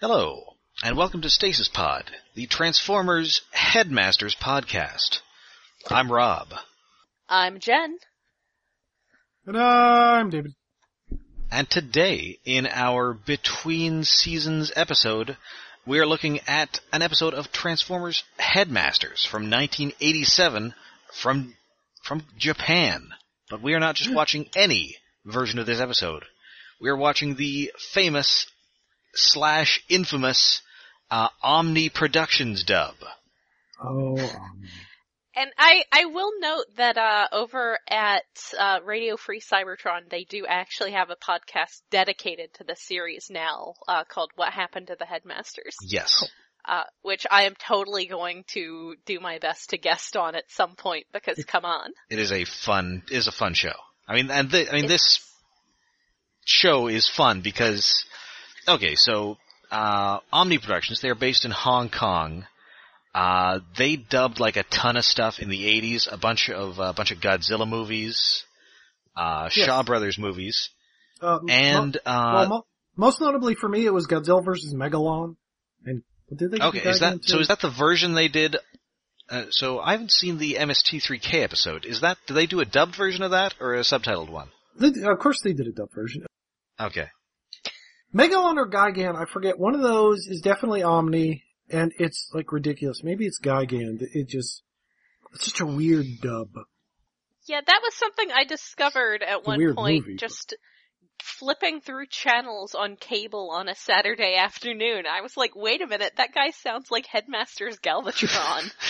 Hello, and welcome to Stasis Pod, the Transformers Headmasters podcast. I'm Rob, I'm Jen. And I'm David. and today in our Between Seasons episode, we are looking at an episode of Transformers Headmasters from 1987 from from Japan. But we are not just watching any version of this episode. We are watching the famous slash infamous uh, Omni Productions dub. Oh, um, And I, I will note that, uh, over at, uh, Radio Free Cybertron, they do actually have a podcast dedicated to the series now, uh, called What Happened to the Headmasters, Yes. uh, which I am totally going to do my best to guest on at some point because come on. it is a fun it is a fun show. I mean, and the, I mean this show is fun because okay, so uh, Omni Productions they're based in Hong Kong. Uh, they dubbed like a ton of stuff in the '80s, a bunch of a bunch of Godzilla movies, uh, Yes. Shaw Brothers movies, uh, and uh, well, mo- most notably for me, it was Godzilla versus Megalon. And what did they? do okay, is that so? Is that the version they did? Uh, so I haven't seen the MST3K episode. Is that do they do a dubbed version of that or a subtitled one? They- of course, they did a dubbed version. Okay. Megalon or Gigan, I forget. One of those is definitely Omni, and it's like ridiculous. Maybe it's Gigan. It just it's such a weird dub. Yeah, that was something I discovered at a one point, movie, but- just flipping through channels on cable on a Saturday afternoon. I was like, wait a minute, that guy sounds like Headmaster's Galvatron.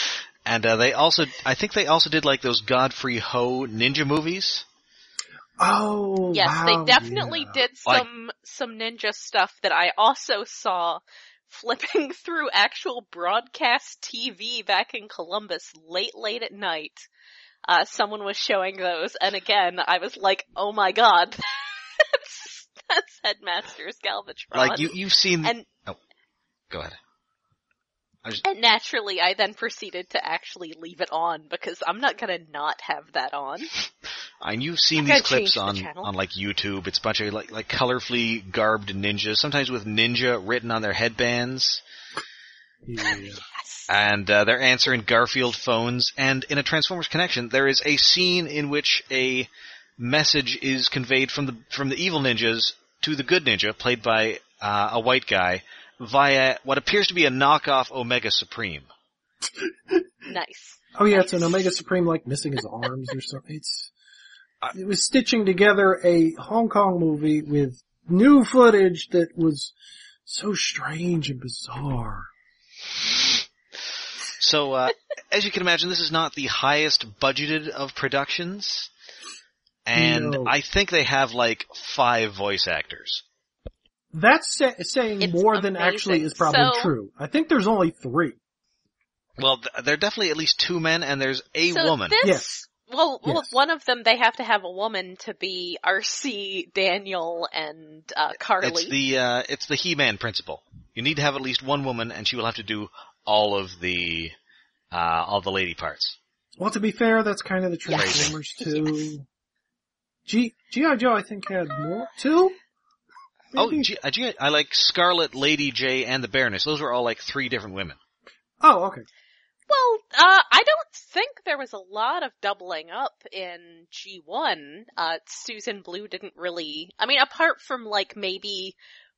And uh, they also, I think they also did like those Godfrey Ho ninja movies. Oh, Yes, wow, they definitely yeah. did Like- some some ninja stuff that I also saw flipping through actual broadcast TV back in Columbus late late at night. Uh, someone was showing those, and again, I was like, "Oh my god, that's, that's Headmaster's Galvatron." Like you, you've seen. and oh, go ahead. I just, and naturally, I then proceeded to actually leave it on because I'm not gonna not have that on. and you've seen I these clips change the on on like YouTube. It's a bunch of like like colorfully garbed ninjas, sometimes with ninja written on their headbands, Yeah. Yes. and uh, they're answering Garfield phones. And in a Transformers connection, there is a scene in which a message is conveyed from the from the evil ninjas to the good ninja, played by uh, a white guy, via what appears to be a knockoff Omega Supreme. Nice. Oh yeah, it's an Omega Supreme like missing his arms or something. It's it was stitching together a Hong Kong movie with new footage that was so strange and bizarre. So, uh, as you can imagine, this is not the highest budgeted of productions. And No. I think they have like five voice actors. That's sa- saying It's more than actually is probably So- true. I think there's only three. Well, th- there are definitely at least two men and there's a so woman. This, Yes. Well, well, one of them they have to have a woman to be Arcee, Daniel, and uh, Carly. It's the, uh, it's the He-Man principle. You need to have at least one woman and she will have to do all of the, uh, all the lady parts. Well, to be fair, that's kind of the Yes. Transformers too. G GI Joe, I think had more two. Oh, Maybe? G- G- I like Scarlett, Lady Jaye, and the Baroness. Those were all like three different women. oh, okay. Well, uh, I don't think there was a lot of doubling up in G1. Uh, Susan Blue didn't really, I mean, apart from like maybe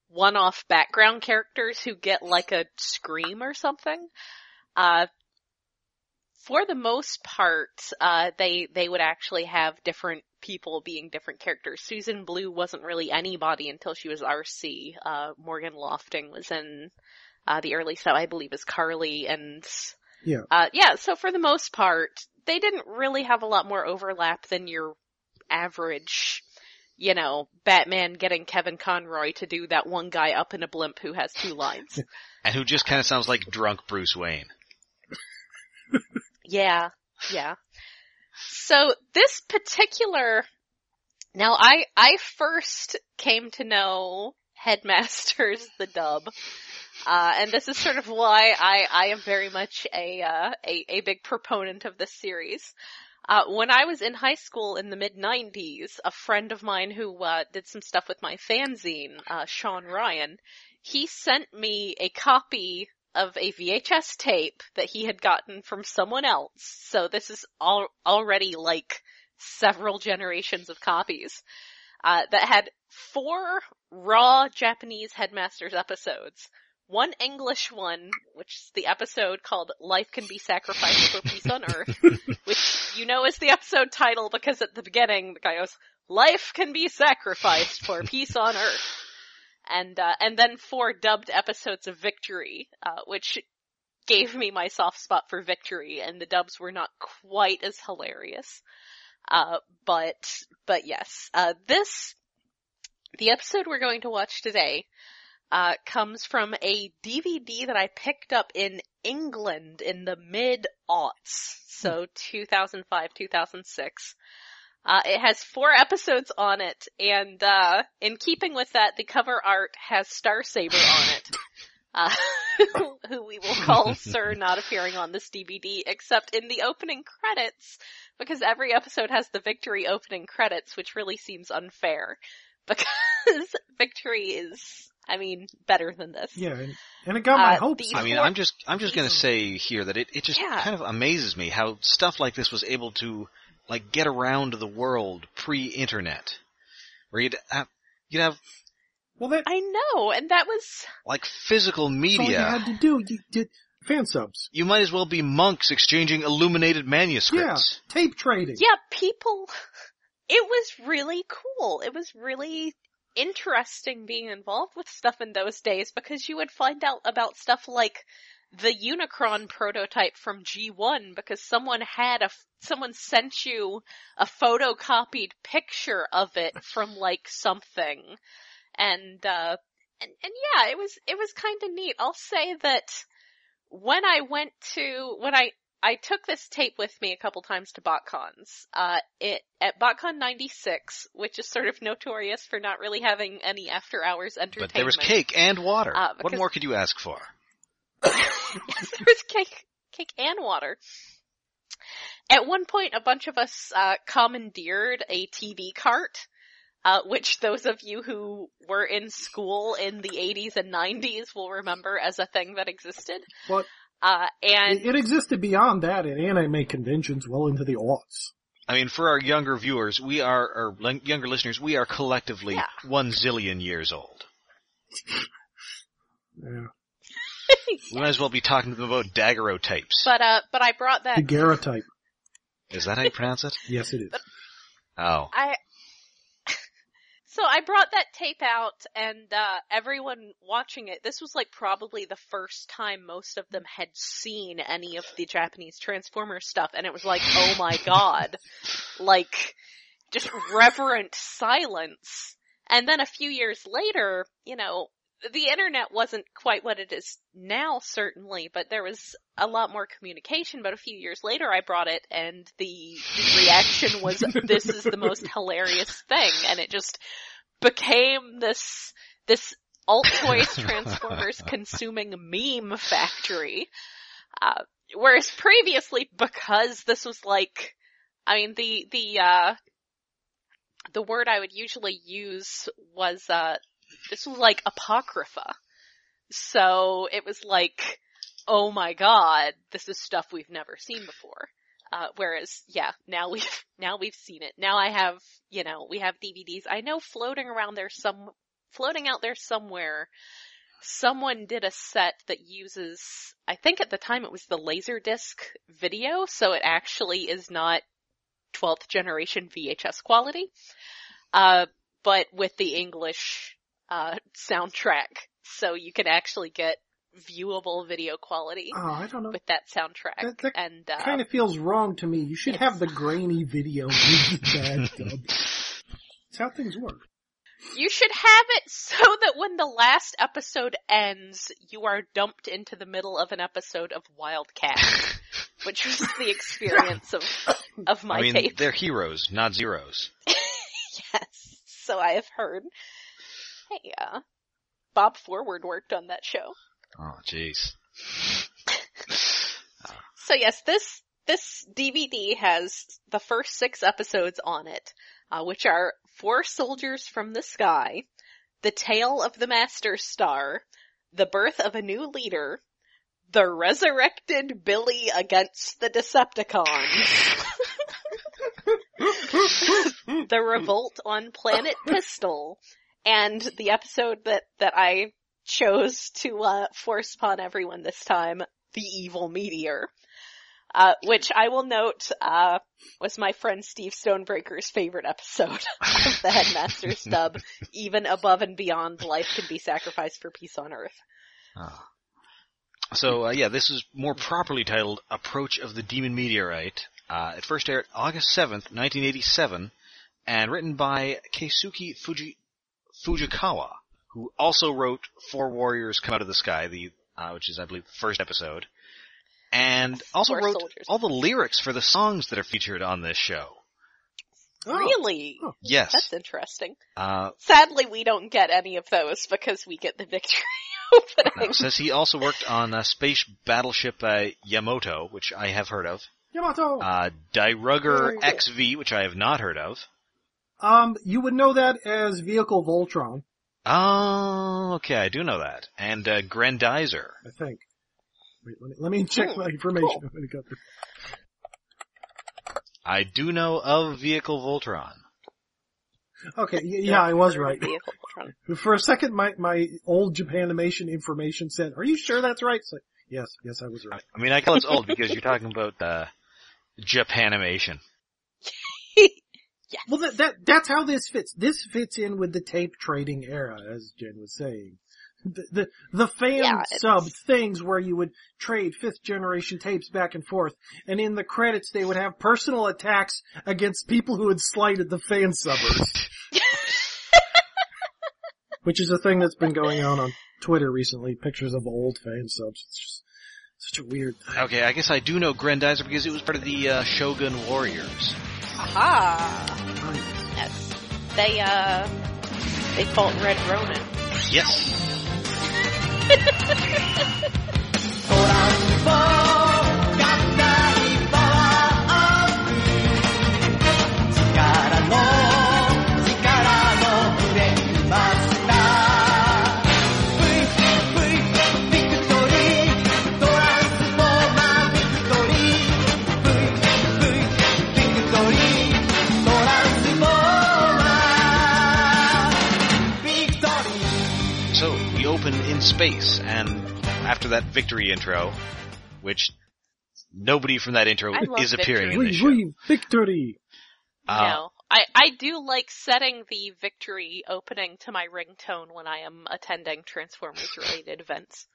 one-off background characters who get like a scream or something, uh, for the most part, uh, they, they would actually have different people being different characters. Susan Blue wasn't really anybody until she was Arcee. Uh, Morgan Lofting was in, uh, the early stuff, I believe is Carly and, Yeah. uh, yeah, so for the most part, they didn't really have a lot more overlap than your average, you know, Batman getting Kevin Conroy to do that one guy up in a blimp who has two lines. And who just kind of sounds like drunk Bruce Wayne. yeah, yeah. So this particular, now I, I first came to know Headmasters, the dub, uh, and this is sort of why I, I am very much a, uh, a, a big proponent of this series. Uh, when I was in high school in the mid 90s, a friend of mine who, uh, did some stuff with my fanzine, uh, Sean Ryan, he sent me a copy of a VHS tape that he had gotten from someone else. So this is all already like several generations of copies. Uh, that had four raw Japanese Headmasters episodes. One English one, which is the episode called Life Can Be Sacrificed for Peace on Earth, which you know is the episode title because at the beginning the guy goes, Life can be sacrificed for peace on Earth. And, uh, and then four dubbed episodes of Victory, uh, which gave me my soft spot for Victory, and the dubs were not quite as hilarious. Uh, but, but yes, uh, this, the episode we're going to watch today, uh, comes from a DVD that I picked up in England in the mid-aughts. So 2005, 2006. Uh, it has four episodes on it, and, uh, in keeping with that, the cover art has Star Saber on it. Uh, who we will call Sir not appearing on this DVD, except in the opening credits, because every episode has the Victory opening credits, which really seems unfair. Because Victory is, I mean, better than this. Yeah, and, and it got my Uh, hopes. I mean, I'm just I'm just gonna say here that it, it just Yeah. kind of amazes me how stuff like this was able to like get around the world pre-internet, where you'd have, you'd have Well, that, I know, and that was, like physical that's all you had to do. You did fan subs. You might as well be monks exchanging illuminated manuscripts. Yeah, manuscripts. tape trading. yeah, people, it was really cool. It was really interesting being involved with stuff in those days because you would find out about stuff like the Unicron prototype from G1 because someone had a, someone sent you a photocopied picture of it from like something. And, uh, and, and yeah, it was, it was kind of neat. I'll say that when I went to, when I, I took this tape with me a couple times to BotCons. Uh, it, at BotCon 96, which is sort of notorious for not really having any after hours entertainment. But there was cake and water. Uh, what more could you ask for? yes, there was cake, cake and water. At one point, a bunch of us uh, commandeered a TV cart, uh, which those of you who were in school in the 80s and 90s will remember as a thing that existed. But Uh, and it, it existed beyond that at anime conventions well into the aughts. I mean, for our younger viewers, we are, or younger listeners, we are collectively Yeah. one zillion years old. Yeah. We might as well be talking to them about daguerreotypes. but uh, but I brought that. The Daguerreotype. Is that how you pronounce it? Yes, it is. Oh. I so I brought that tape out, and uh, everyone watching it. This was like probably the first time most of them had seen any of the Japanese Transformers stuff, and it was like, oh my god, like just reverent silence. And then a few years later, you know, the internet wasn't quite what it is now, certainly, but there was a lot more communication. But a few years later, I brought it, and the, the reaction was, "This is the most hilarious thing," and it just became this this alt toys Transformers consuming meme factory. Uh, whereas previously, because this was like, I mean, the the uh, the word I would usually use was uh, this was like apocrypha. So it was like, oh my god, this is stuff we've never seen before. Uh, whereas, yeah, now we've, now we've seen it. Now I have, you know, we have DVDs. I know floating around there some, floating out there somewhere, someone did a set that uses, I think at the time it was the Laserdisc video, so it actually is not 12th generation VHS quality. Uh, but with the English, uh, soundtrack. So you can actually get viewable video quality Oh, I don't know. with that soundtrack. That- that and, uh, Kind of feels wrong to me. You should have the grainy video with the bad dub. That's how things work. You should have it so that when the last episode ends, you are dumped into the middle of an episode of Wildcat, which was the experience of of my I mean, tape. they're heroes, not zeros. Yes, so I have heard. Hey, uh, Bob Forward worked on that show. Oh, jeez. So yes, this this DVD has the first six episodes on it, uh, which are Four Soldiers from the Sky, The Tale of the Master Star, the birth of a new leader, the resurrected Billy against the Decepticons, the revolt on Planet Pistol, and the episode that, that I chose to, uh, force upon everyone this time, the evil meteor. Uh, which I will note, uh, was my friend Steve Stonebreaker's favorite episode of the Headmaster's dub, even above and beyond life can be sacrificed for peace on earth. Ah. So uh, yeah, this is more properly titled "Approach of the Demon Meteorite." Uh, it first aired August seventh, nineteen eighty-seven, and written by Keisuke Fuji Fujikawa, who also wrote Four Warriors Come Out of the Sky, the uh, which is I believe the first episode, and also Four wrote soldiers. all the lyrics for the songs that are featured on this show. Oh, Really? Oh. Yes, That's interesting. uh, Sadly, we don't get any of those because we get the victory opening. it says he also worked on uh, Space Battleship uh, Yamato, which I have heard of. Yamato. Uh, Dairugger. XV, which I have not heard of. Um, you would know that as Vehicle Voltron, Oh, okay, I do know that. And uh, Grandizer. I think. Wait, let me, let me check Hmm, my information. cool. I'm gonna go. I do know of Vehicle Voltron. Okay, y- yeah, I was right. Vehicle Voltron. For a second, my, my old Japanimation information said, are you sure that's right? It's like, yes, yes, I was right. I mean, I call it's old because you're talking about uh, Japanimation. Yes. Well, that, that, that's how this fits. This fits in with the tape trading era, as Jen was saying. The, the, the fan Yeah, sub things where you would trade fifth generation tapes back and forth, and in the credits they would have personal attacks against people who had slighted the fan subbers. Which is a thing that's been going on on Twitter recently, pictures of old fan subs. It's just such a weird thing. Okay, I guess I do know Grandizer because it was part of the uh, Shogun Warriors. Aha! Yes. They, uh, they fought Red Ronin. Yes. in space, and after that victory intro, which nobody from that intro is appearing in We, this show. we, victory! Uh, no. I, I do like setting the victory opening to my ringtone when I am attending Transformers related events.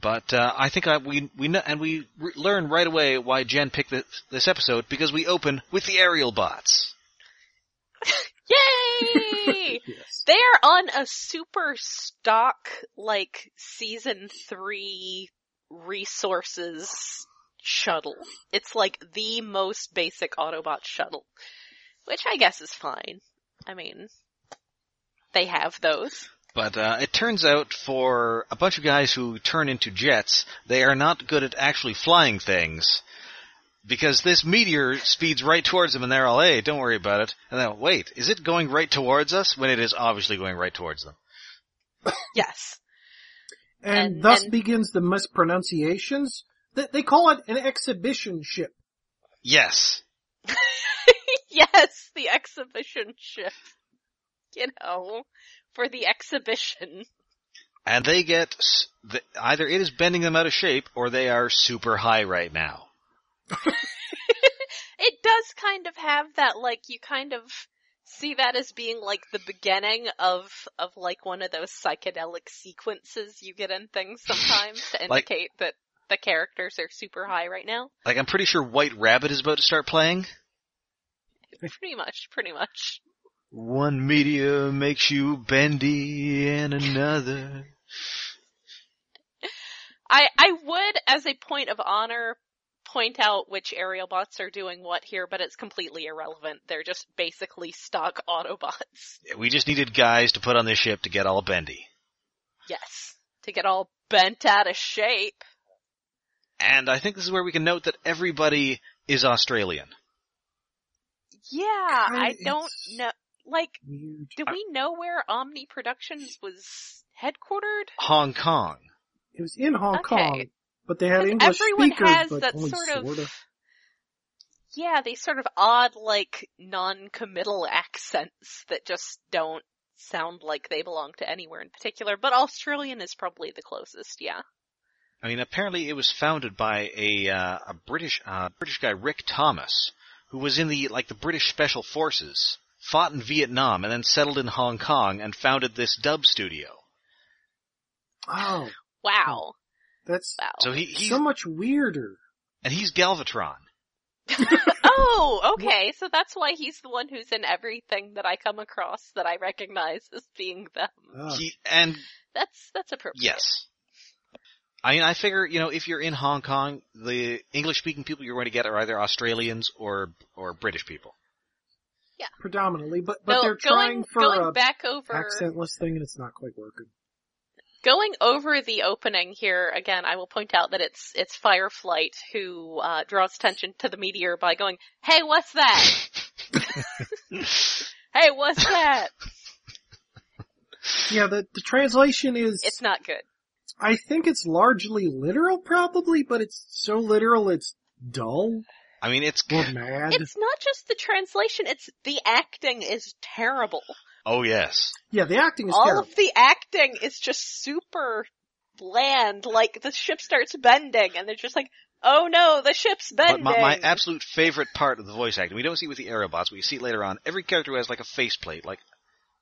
But uh, I think I, we we know, and we re- learn right away why Jen picked this, this episode because we open with the aerial bots. Yay! Yes. They're on a super stock, like, season three resources shuttle. It's like the most basic Autobot shuttle. Which I guess is fine. I mean, they have those. But uh, it turns out for a bunch of guys who turn into jets, they are not good at actually flying things. Because this meteor speeds right towards them and they're all, hey, don't worry about it. And then, wait, is it going right towards us? When it is obviously going right towards them. Yes. And, And- thus and- begins the mispronunciations. They, they call it an exhibition ship. Yes. yes, the exhibition ship. You know, for the exhibition. And they get, either it is bending them out of shape or they are super high right now. it does kind of have that, like, you kind of see that as being like the beginning of, of like one of those psychedelic sequences you get in things sometimes to Like- indicate that the characters are super high right now. Like, I'm pretty sure White Rabbit is about to start playing. Pretty much, pretty much. One meteor makes you bendy and another. I, I would, as a point of honor, point out which aerial bots are doing what here, but it's completely irrelevant. They're just basically stock Autobots. We just needed guys to put on this ship to get all bendy. Yes. To get all bent out of shape. And I think this is where we can note that everybody is Australian. Yeah, I Kinda- don't know. Like, Weird. do we know where Omni Productions was headquartered? Hong Kong. It was in Hong Okay. Kong, but they had 'Cause English everyone speakers, has but that only sort of sorta. yeah, these sort of odd like non-committal accents that just don't sound like they belong to anywhere in particular. But Australian is probably the closest. Yeah. I mean, apparently it was founded by a uh, a British uh, British guy, Rick Thomas, who was in the like the British Special Forces, fought in Vietnam, and then settled in Hong Kong and founded this dub studio. Oh, Wow. That's Wow. So he he's so much weirder. and he's Galvatron. oh, okay. So that's why he's the one who's in everything that I come across that I recognize as being them. He and That's that's appropriate. yes. I mean, I figure, you know, if you're in Hong Kong, the English-speaking people you're going to get are either Australians or or British people. Yeah, predominantly, but but No, they're going, trying for going a back over accentless thing, and it's not quite working. Going over the opening here again. I will point out that it's it's Fireflight who uh, draws attention to the meteor by going, "Hey, what's that? hey, what's that?" Yeah, the the translation is. It's not good. I think it's largely literal, probably, but it's so literal it's dull I mean, it's or mad. It's not just the translation; it's the acting is terrible. Oh yes. yeah, the acting is All terrible. of the acting is just super bland. Like the ship starts bending, and they're just like, "Oh no, the ship's bending." But my, my absolute favorite part of the voice acting, we don't see it with the aerobots, but we see it later on. Every character who has like a faceplate, like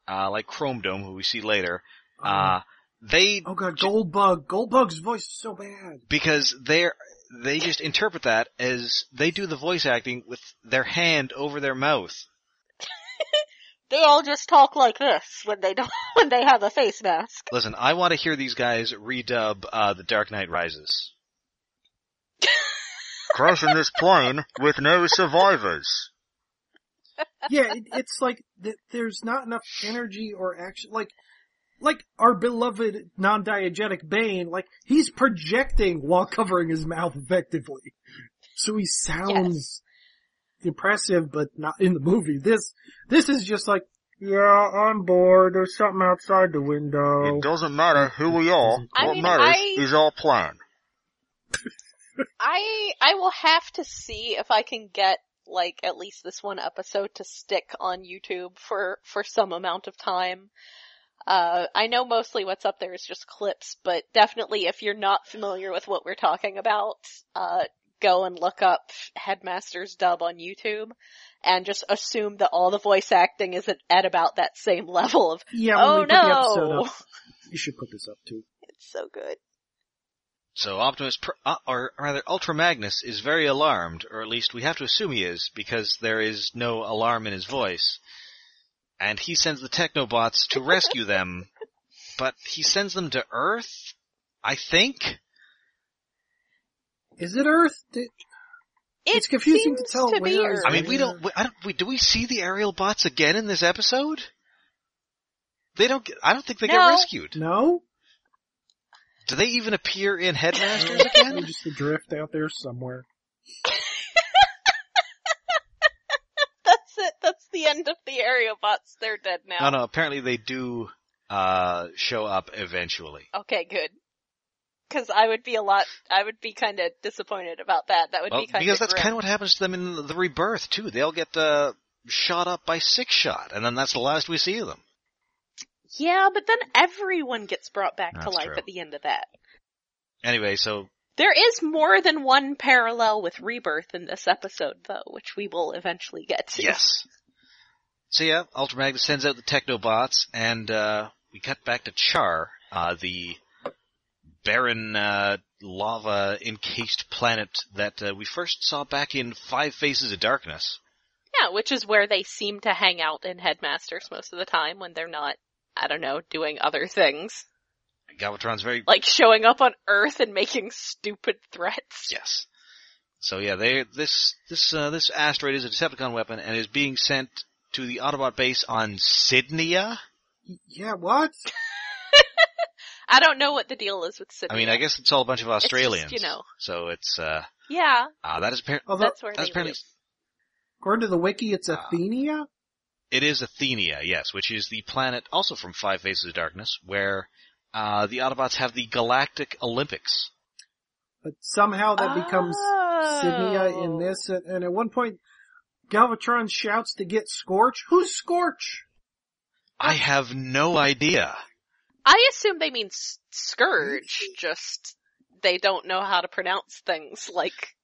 uh, like Chrome Dome, who we see later. Uh, they oh god, Goldbug. Goldbug's voice is so bad. because they're they just interpret that as they do the voice acting with their hand over their mouth. they all just talk like this when they don't when they have a face mask. Listen, I want to hear these guys redub uh, The Dark Knight Rises. Crashing this plane with no survivors. Yeah, it, it's like th- there's not enough energy or action. Like, like our beloved non-diegetic Bane, like he's projecting while covering his mouth effectively, so he sounds impressive, but not in the movie. This this is just like, yeah, I'm bored. There's something outside the window. It doesn't matter who we are. I what mean, matters I- is our plan. I I will have to see if I can get like at least this one episode to stick on YouTube for for some amount of time. Uh, I know mostly what's up there is just clips, but definitely if you're not familiar with what we're talking about, uh, go and look up Headmaster's dub on YouTube and just assume that all the voice acting is at, at about that same level of, Yeah, oh we put the episode no! you should put this up too. It's so good. So Optimus, Pr- uh, or rather Ultra Magnus, is very alarmed, or at least we have to assume he is, because there is no alarm in his voice. And he sends the Technobots to rescue them, but he sends them to Earth, I think? Is it Earth? Did- It It's confusing to tell to be where is- I mean, we don't, we, I don't, we, do we see the aerial bots again in this episode? They don't get, I don't think they get rescued. No? Do they even appear in Headmasters Maybe again? just adrift out there somewhere. That's it. That's the end of the Aerobots. They're dead now. No, no, apparently they do, uh, show up eventually. Okay, good. Cause I would be a lot, I would be kinda disappointed about that. That would Well, be kinda because that's kind of what happens to them in the rebirth too. They'll get uh, shot up by Sixshot, and then that's the last we see of them. Yeah, but then everyone gets brought back to life true. at the end of that. Anyway, so There is more than one parallel with Rebirth in this episode though, which we will eventually get to. yes. So yeah, Ultra Magnus sends out the Technobots, and uh, we cut back to Char, uh, the barren uh, lava encased planet that uh, we first saw back in Five Faces of Darkness. Yeah, which is where they seem to hang out in Headmasters most of the time when they're not, I don't know, doing other things. Galvatron's very Like showing up on Earth and making stupid threats. Yes. So yeah, they this this uh, this asteroid is a Decepticon weapon and is being sent to the Autobot base on Sydnia. Y- Yeah, what? I don't know what the deal is with Sydney. I mean, I guess it's all a bunch of just, Australians. you know. So it's uh, Yeah, uh that is apparently Although, that's where that's they apparently live. according to the wiki, it's Ah. Athenia? it is Athenia, yes, which is the planet also from Five Faces of Darkness, where Uh, the Autobots have the Galactic Olympics. But somehow that becomes Sydney in Oh. this, and, and at one point, Galvatron shouts to get Scorch. Who's Scorch? I have no idea. I assume they mean s- scourge, just they don't know how to pronounce things like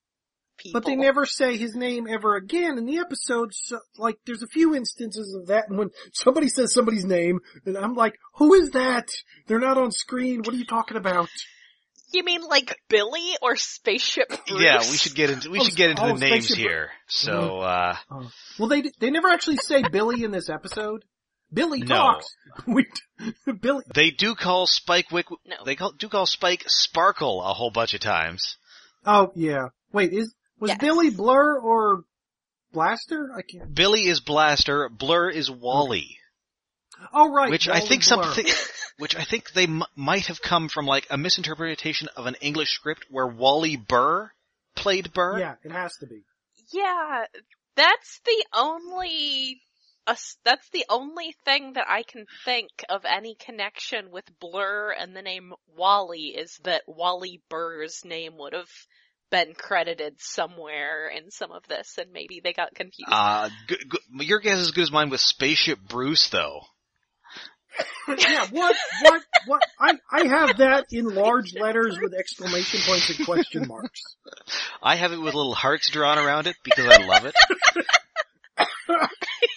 people. But they never say his name ever again in the episode. So, like, there's a few instances of that, and when somebody says somebody's name, and I'm like, who is that? They're not on screen. What are you talking about? You mean like Billy or Spaceship Bruce? Yeah, we should get into we Oh, should get into oh, the names Spaceship Bru- here. So uh Oh. Well, they they never actually say Billy in this episode. Billy No. talks. We Billy. they do call Spike Wick No. they call, do call Spike Sparkle a whole bunch of times. Oh yeah. Wait, is was Yes. Billy Blurr or Blaster? I can't. Billy is Blaster, Blurr is Wally, Oh right. which I think Blurr. something which I think they m- might have come from like a misinterpretation of an English script where Wally Burr played Burr. Yeah, it has to be. Yeah, that's the only us that's the only thing that I can think of any connection with Blurr and the name Wally is that Wally Burr's name would have been credited somewhere in some of this and maybe they got confused. Uh, g- g- your guess is as good as mine with Spaceship Bruce, though. yeah, what, what, what? I, I have that in large letters with exclamation points and question marks. I have it with little hearts drawn around it because I love it.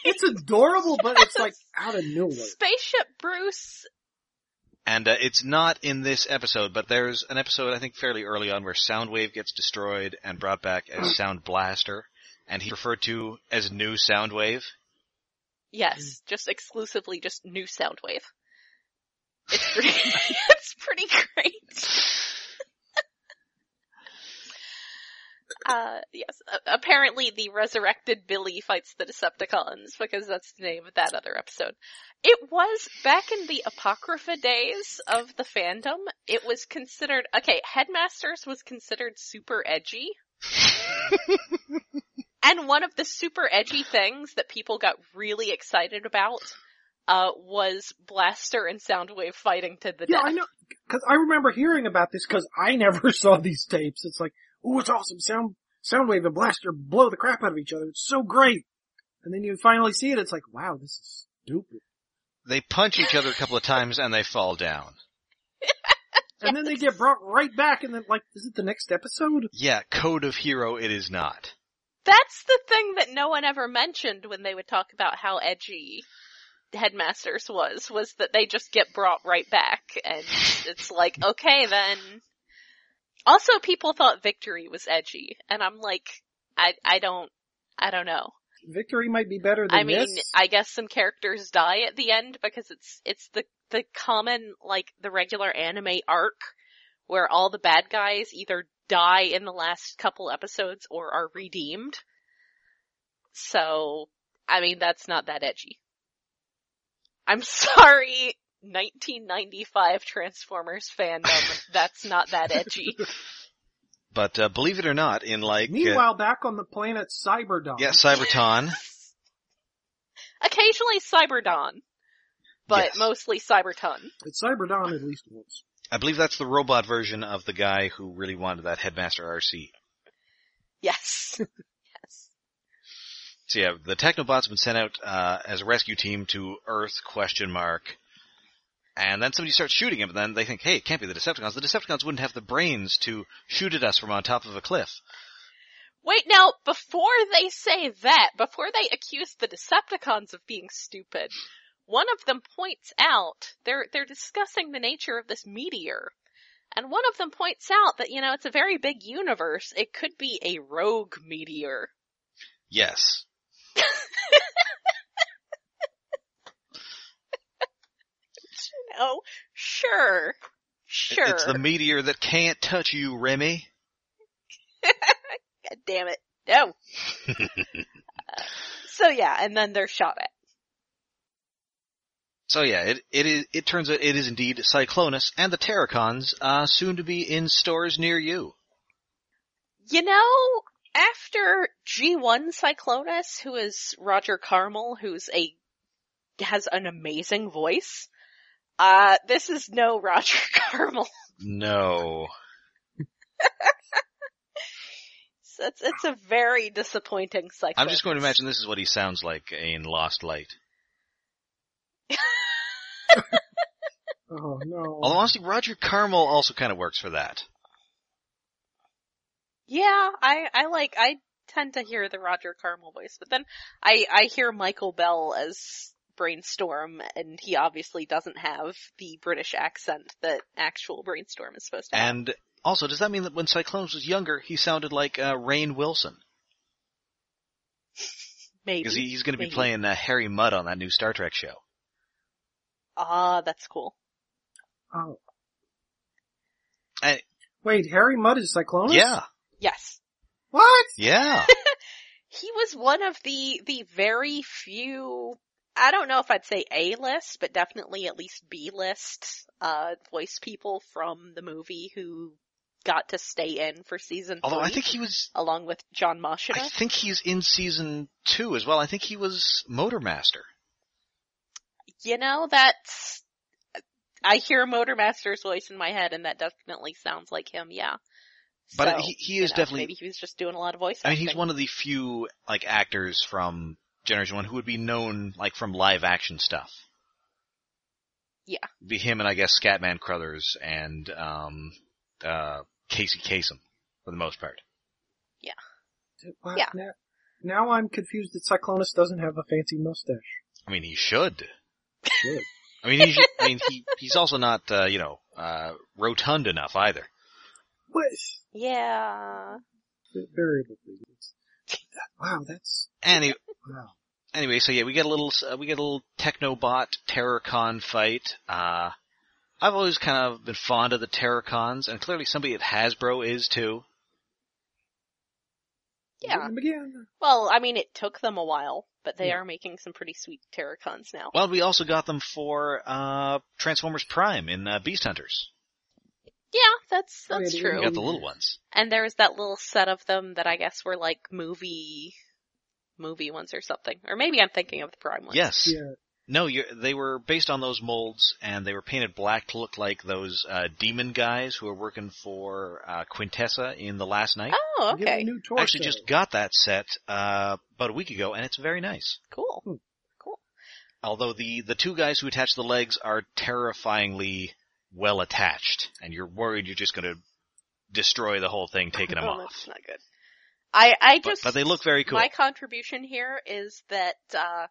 It's adorable, but it's like out of nowhere. Spaceship Bruce And uh, it's not in this episode, but there's an episode I think fairly early on where Soundwave gets destroyed and brought back as Sound Blaster, and he's referred to as New Soundwave. Yes, just exclusively just new Soundwave. It's pretty, it's pretty great. Uh, yes, apparently the resurrected Billy fights the Decepticons because that's the name of that other episode. It was back in the Apocrypha days of the fandom, it was considered, okay, Headmasters was considered super edgy. And one of the super edgy things that people got really excited about uh, was Blaster and Soundwave fighting to the Yeah, death. I know, cause I remember hearing about this cause I never saw these tapes. It's like, ooh, it's awesome. Sound, Soundwave and Blaster blow the crap out of each other. It's so great. And then you finally see it, it's like, wow, this is stupid. They punch each other a couple of times and they fall down. And then they get brought right back and then like, is it the next episode? Yeah, Code of Hero it is not. That's the thing that no one ever mentioned when they would talk about how edgy Headmasters was, was that they just get brought right back. And it's like, okay then. Also people thought Victory was edgy, and I'm like, I, I don't, I don't know. Victory might be better than I mean, this. I guess some characters die at the end because it's it's the the common like the regular anime arc where all the bad guys either die in the last couple episodes or are redeemed. So, I mean, that's not that edgy. I'm sorry, 1995 Transformers fandom, that's not that edgy. But uh, believe it or not, in like uh, Meanwhile, back on the planet Cyberdon. yeah, Cyberton. Occasionally Cyberdon, but Yes. mostly Cyberton. It's Cyberdon at least once. I believe that's the robot version of the guy who really wanted that Headmaster Arcee. Yes. yes. So yeah, the Technobots have been sent out uh, as a rescue team to Earth? Question mark. And then somebody starts shooting him, and then they think, "Hey, it can't be the Decepticons. The Decepticons wouldn't have the brains to shoot at us from on top of a cliff." Wait, now, before they say that, before they accuse the Decepticons of being stupid, one of them points out, they're, they're discussing the nature of this meteor. And one of them points out that, you know, it's a very big universe. It could be a rogue meteor. Yes. You know, sure. Sure. It's the meteor that can't touch you, Remy. God damn it. No. Uh, so yeah, and then they're shot at. So yeah, it it is. It turns out it is indeed Cyclonus and the Terrorcons, uh, soon to be in stores near you. You know, after G1 Cyclonus, who is Roger Carmel, who's a, has an amazing voice, Uh, this is no Roger Carmel. No. So It's, it's a very disappointing cycle. I'm just going to imagine this is what he sounds like in Lost Light. Oh no. Although honestly, Roger Carmel also kind of works for that. Yeah, I, I like, I tend to hear the Roger Carmel voice, but then I, I hear Michael Bell as Brainstorm, and he obviously doesn't have the British accent that actual Brainstorm is supposed to have. And also, does that mean that when Cyclonus was younger, he sounded like uh, Rainn Wilson? Maybe. Because he's going to be playing uh, Harry Mudd on that new Star Trek show. Ah, that's cool. Oh. I- Wait, Harry Mudd is Cyclonus? Yeah, Yes. What? yeah. He was one of the, the very few, I don't know if I'd say A-list, but definitely at least B-list, uh, voice people from the movie who got to stay in for season Although I think he was, along with John Moschitta. I think he's in season two as well. I think he was Motormaster. You know, that's, I hear Motormaster's voice in my head and that definitely sounds like him, yeah. But So, he, he you is know, definitely, Maybe he was just doing a lot of voice I mean, acting. he's one of the few, like, actors from Generation 1 who would be known, like, from live action stuff. Yeah. Be him and I guess Scatman Crothers and, um, uh, Casey Kasem, for the most part. Wow, Yeah. Now, now I'm confused that Cyclonus doesn't have a fancy mustache. I mean, he should. Should. I mean, he, I mean, he, he's also not, uh, you know, uh, rotund enough either. What? Yeah. Variable. Wow, that's, Any, wow. anyway, so yeah, we get a little, uh, we get a little Technobot Terrorcon fight. Uh, I've always kind of been fond of the Terrorcons, and clearly somebody at Hasbro is too. Yeah. Doing them again. Well, I mean, it took them a while, but they Yeah. are making some pretty sweet Terrorcons now. Well, we also got them for, uh, Transformers Prime in, uh, Beast Hunters. Yeah, that's, Oh, yeah, that's they We true. got the little ones. And there was that little set of them that I guess were like movie, movie ones or something. Or maybe I'm thinking of the Prime ones. Yes. Yeah. No, you're, they were based on those molds, and they were painted black to look like those uh, demon guys who are working for uh, Quintessa in The Last Knight. Oh, okay. new torso. I actually just got that set uh, about a week ago, and it's very nice. Cool. Hmm. Cool. Although the the two guys who attach the legs are terrifyingly well attached, and you're worried you're just going to destroy the whole thing taking them oh, off. that's not good. I, I just, but they look very cool. my contribution here is that, uh,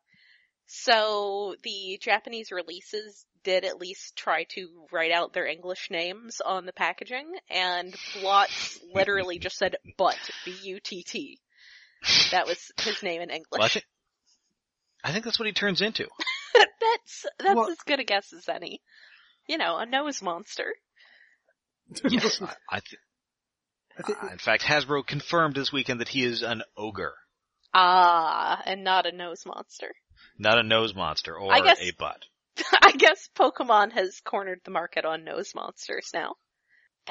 so the Japanese releases did at least try to write out their English names on the packaging, and Blotz literally just said butt, B-U-T-T. That was his name in English. Well, I, think, I think that's what he turns into. that's, that's Well- as good a guess as any. You know, a nose monster. Yes, I, I th- I think, uh, in fact, Hasbro confirmed this weekend that he is an ogre, Ah, and not a nose monster. not a nose monster or I guess- a butt. I guess Pokemon has cornered the market on nose monsters now.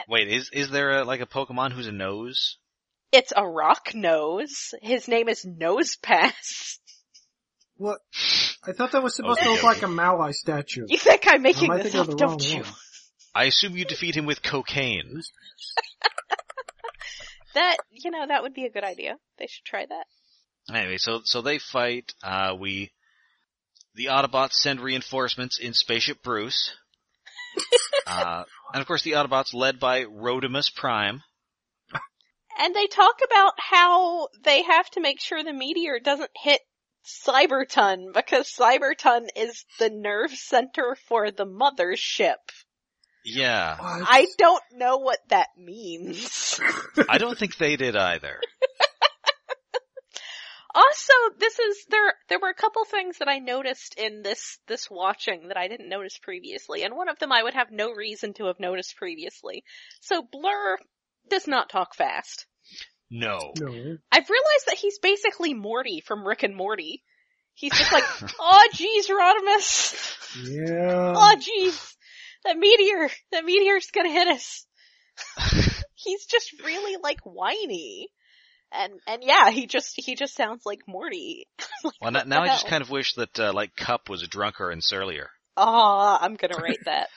Wait, is is there a, like a Pokemon who's a nose? It's a rock nose. His name is Nosepass. What? I thought that was supposed Okay, to look like a Moai statue. You think I'm making I this up, don't you? one. I assume you defeat him with cocaine. That, you know, that would be a good idea. They should try that. Anyway, so so they fight. Uh, we the Autobots send reinforcements in Spaceship Bruce, uh, and of course the Autobots led by Rodimus Prime. And they talk about how they have to make sure the meteor doesn't hit Cyberton because Cyberton is the nerve center for the mothership. Yeah, What? I don't know what that means. I don't think they did either. Also, this is there. There were a couple things that I noticed in this this watching that I didn't notice previously, and one of them I would have no reason to have noticed previously. So Blurr does not talk fast. No. No. I've realized that he's basically Morty from Rick and Morty. He's just like, oh geez, Rodimus. Yeah. Oh geez, that meteor, that meteor's gonna hit us. he's just really like whiny. And, and yeah, he just, he just sounds like Morty. Like, Well, now, now I just kind of wish that uh, like Kup was a drunker and surlier. Ah, I'm gonna rate that.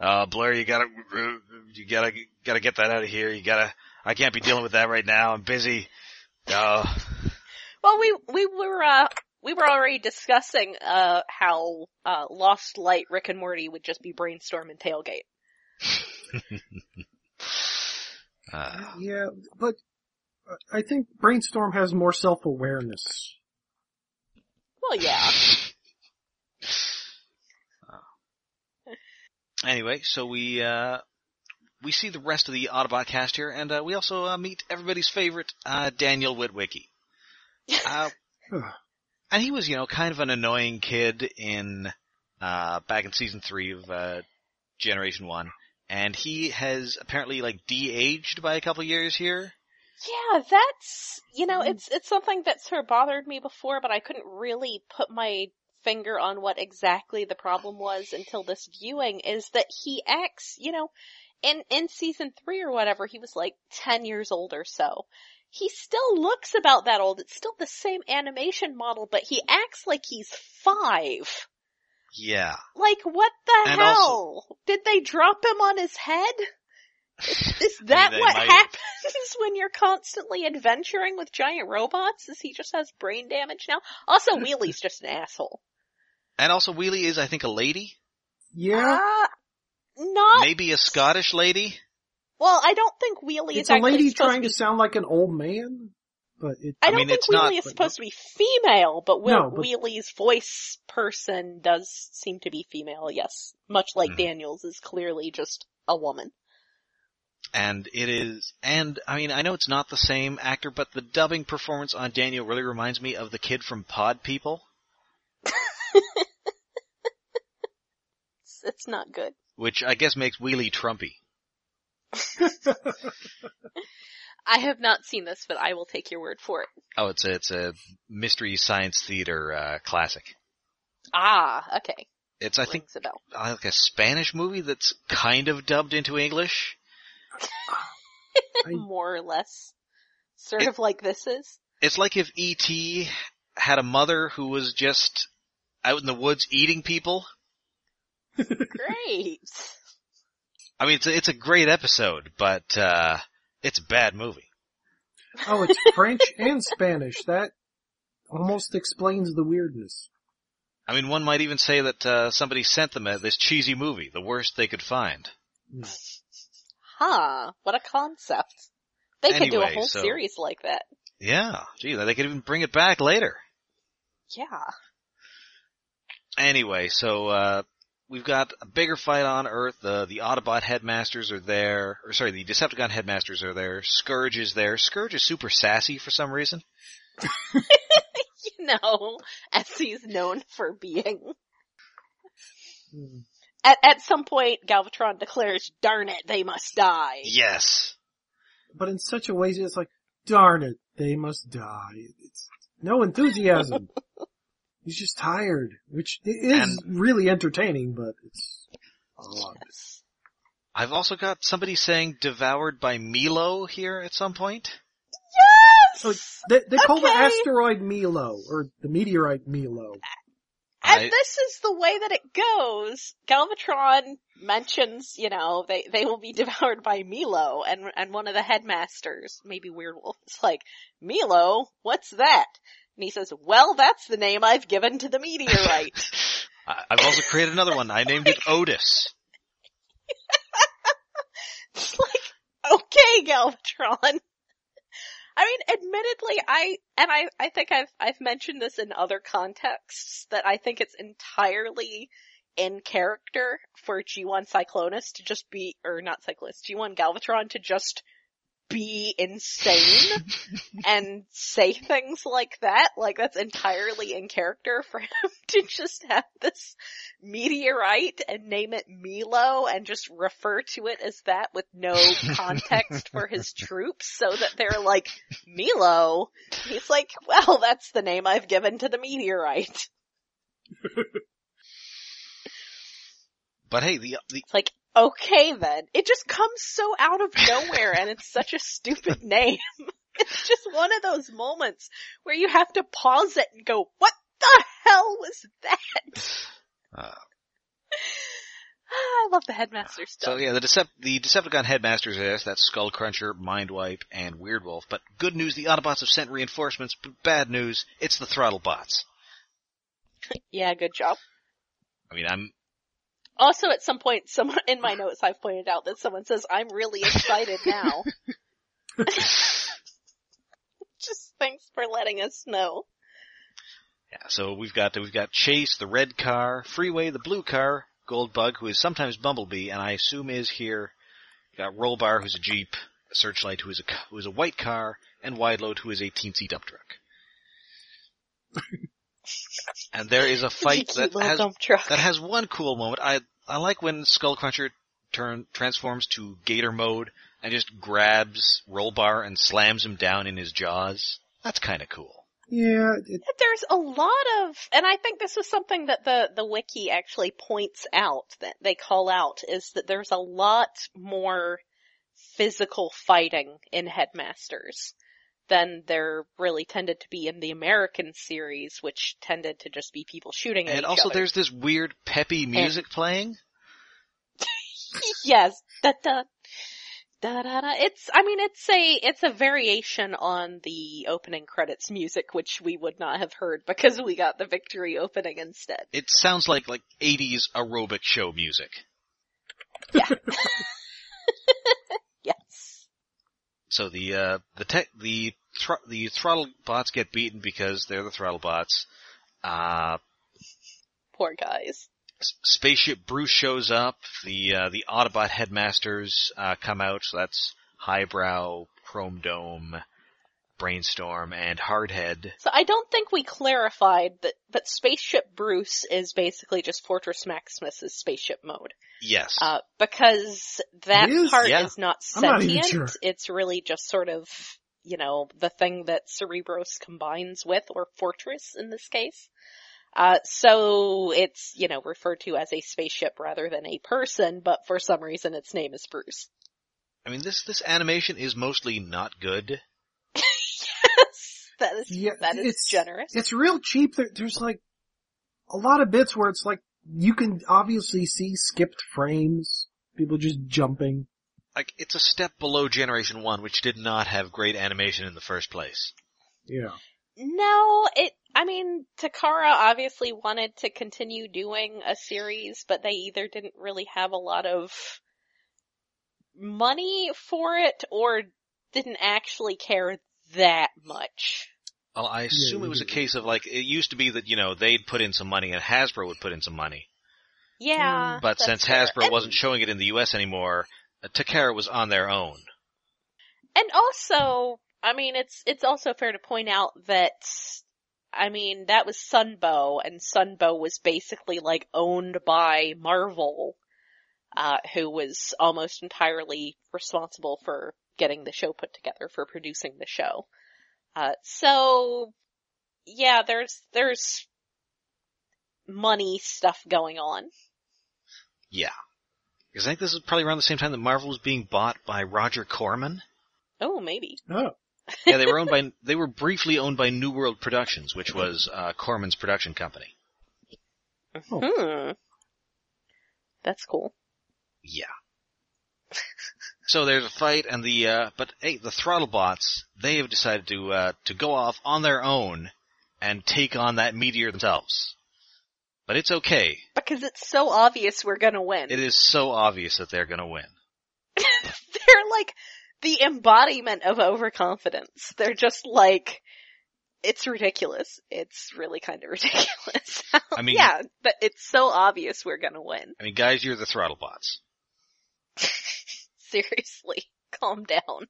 Uh, Blair, you gotta, you gotta, gotta get that out of here. You gotta, I can't be dealing with that right now. I'm busy. Uh, Well, we we were uh we were already discussing uh how uh Lost Light Rick and Morty would just be brainstorm and tailgate. uh, Yeah, but I think Brainstorm has more self-awareness. Well, yeah. anyway, so we, uh, we see the rest of the Autobot cast here, and, uh, we also, uh, meet everybody's favorite, uh, Daniel Witwicky. And he was, you know, kind of an annoying kid in, uh, back in season three of, uh, Generation 1. And he has apparently, like, de-aged by a couple years here. Yeah, that's you know, it's it's something that sort of bothered me before, but I couldn't really put my finger on what exactly the problem was until this viewing is that he acts, you know, in in season 3 or whatever, he was like 10 years old or so. He still looks about that old. It's still the same animation model, but he acts like he's 5. Yeah. Like what the And hell? also- Did they drop him on his head? Is, is that they what might- happens when you're constantly adventuring with giant robots? Is he just has brain damage now? Also, Wheelie's just an asshole. And also Wheelie is, I think, a lady. Yeah, Uh, not, Maybe a Scottish lady. Well, I don't think Wheelie it's is a actually lady trying to to be, sound like an old man, but it, I I don't mean, think it's Wheelie not, is but- supposed to be female, but Will, No, but- Wheelie's voice person does seem to be female, yes. Much like Mhm. Daniel's is clearly just a woman. And it is, and I mean, I know it's not the same actor, but the dubbing performance on Daniel really reminds me of the kid from Pod People, It's, it's not good. which I guess makes Wheelie Trumpy. I have not seen this, but I will take your word for it. Oh, it's a, it's a mystery science theater, uh, classic. Ah, okay. It's, I think, Rings a bell. uh, like a Spanish movie that's kind of dubbed into English. I- More or less. Sort It- of like this is. It's like if E.T. had a mother who was just out in the woods eating people. Great. I mean, it's a, it's a great episode, but, uh, it's a bad movie. oh, it's French and Spanish. That almost explains the weirdness. I mean, one might even say that, uh, somebody sent them a, this cheesy movie, the worst they could find. Huh. What a concept. They could do a whole so- series like that. Yeah, gee, they could even bring it back later. Yeah. Anyway, so, uh, we've got a bigger fight on Earth. The, the Autobot headmasters are there, or sorry, the Decepticon headmasters are there. Scourge is there. Scourge is super sassy for some reason. You know, as he's known for being. Hmm. At, at some point, Galvatron declares, darn it, they must die. Yes. But in such a way, it's like, darn it, they must die. It's no enthusiasm. He's just tired, which i- is really entertaining, but it's odd. Yes. I've also got somebody saying devoured by Milo here at some point. So they, they call the asteroid Milo, or the meteorite Milo. And I- this is the way that it goes. Galvatron mentions, you know, they, they will be devoured by Milo, and, and one of the headmasters, maybe Weirdwolf, is like, Milo, what's that? And he says, well, that's the name I've given to the meteorite. I've also created another one. I named it Otis. it's like, okay, Galvatron. I mean, admittedly, I, and I, I think I've, I've mentioned this in other contexts, that I think it's entirely in character for G1 Cyclonus to just be, or not Cyclonus, G1 Galvatron to just be insane and say things like that. Like that's entirely in character for him to just have this meteorite and name it Milo and just refer to it as that with no context for his troops so that they're like, Milo? He's like, well, that's the name I've given to the meteorite. But hey, the, the, It's like, okay then. It just comes so out of nowhere and it's such a stupid name. It's just one of those moments where you have to pause it and go, what the hell was that? uh, I love the headmaster stuff. So yeah, the Decep- the Decepticon headmasters is That's Skullcruncher, Mindwipe, and Weirdwolf. But good news, the Autobots have sent reinforcements. But bad news, it's the Throttlebots. yeah, good job. I mean, I'm Also, at some point, someone in my notes, I've pointed out that someone says, "I'm really excited now." Just thanks for letting us know. Yeah, so we've got we've got Chase, the red car, Freeway, the blue car, Goldbug, who is sometimes Bumblebee, and I assume is here. We've got Rollbar, who's a Jeep, Searchlight, who is a who is a white car, and Wideload, who is a teensy dump truck. and there is a fight that has that has one cool moment. I I like when Skullcruncher turn transforms to Gator mode and just grabs Rollbar and slams him down in his jaws. That's kind of cool. Yeah, it, There's a lot of, and I think this is something that the, the wiki actually points out, that they call out, is that there's a lot more physical fighting in Headmasters than there really tended to be in the American series, which tended to just be people shooting at And also, other. there's this weird peppy music playing. yes, da da. Da, da, da. It's, I mean, it's a, it's a variation on the opening credits music, which we would not have heard because we got the victory opening instead. It sounds like like 80s aerobic show music. Yes. So the uh, the tech the thr- the throttle bots get beaten because they're the throttle bots. Uh, Poor guys. S- Spaceship Bruce shows up. The uh, the Autobot headmasters uh, come out. So that's Highbrow, Chrome Dome, Brainstorm, and Hardhead. So I don't think we clarified that, but Spaceship Bruce is basically just Fortress Maximus's spaceship mode. Yes. Uh, because that part Yeah. is not I'm not even sentient. sure. It's really just sort of, you know, the thing that Cerebros combines with, or Fortress in this case. Uh, so it's, you know, referred to as a spaceship rather than a person, but for some reason its name is Bruce. I mean this this animation is mostly not good. Yes! That is, Yeah, that is it's- generous. it's real cheap. There, there's like a lot of bits where it's like you can obviously see skipped frames, people just jumping. Like it's a step below Generation One, which did not have great animation in the first place. Yeah. No, it, I mean, Takara obviously wanted to continue doing a series, but they either didn't really have a lot of money for it or didn't actually care that much. Well, I assume Yeah, it was a case of like it used to be that you know they'd put in some money and Hasbro would put in some money, Yeah. but since fair. Hasbro And- wasn't showing it in the U.S. anymore, uh, Takara was on their own. And also, I mean, it's, it's also fair to point out that, I mean, that was Sunbow, and Sunbow was basically like owned by Marvel, uh, who was almost entirely responsible for getting the show put together, for producing the show. Uh, so, yeah, there's, there's money stuff going on. Yeah. Because I think this is probably around the same time that Marvel was being bought by Roger Corman. Oh, maybe. Oh. Yeah, they were owned by, they were briefly owned by New World Productions, which was, uh, Corman's production company. Oh. Hmm. That's cool. Yeah. So there's a fight and the, uh, but hey, the Throttlebots, they have decided to, uh, to go off on their own and take on that meteor themselves. But it's okay. Because it's so obvious we're gonna win. It is so obvious that they're gonna win. They're like the embodiment of overconfidence. They're just like, it's ridiculous. It's really kind of ridiculous. I mean- yeah, but it's so obvious we're gonna win. I mean, guys, you're the Throttlebots. Seriously, calm down.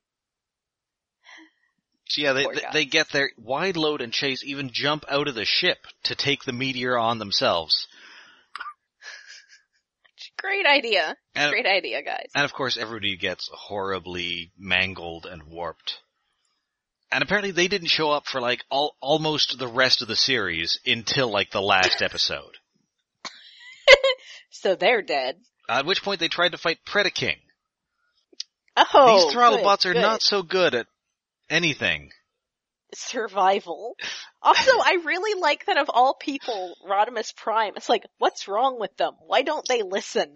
So yeah, they, they, they get their wide load and chase even jump out of the ship to take the meteor on themselves. Great idea. And, Great idea, guys. and of course everybody gets horribly mangled and warped. And apparently they didn't show up for like all, almost the rest of the series until like the last episode. So they're dead. At which point they tried to fight Predaking. Oh, These Throttlebots good, are good. not so good at anything. survival. Also, I really like that of all people, Rodimus Prime, it's like, what's wrong with them? Why don't they listen?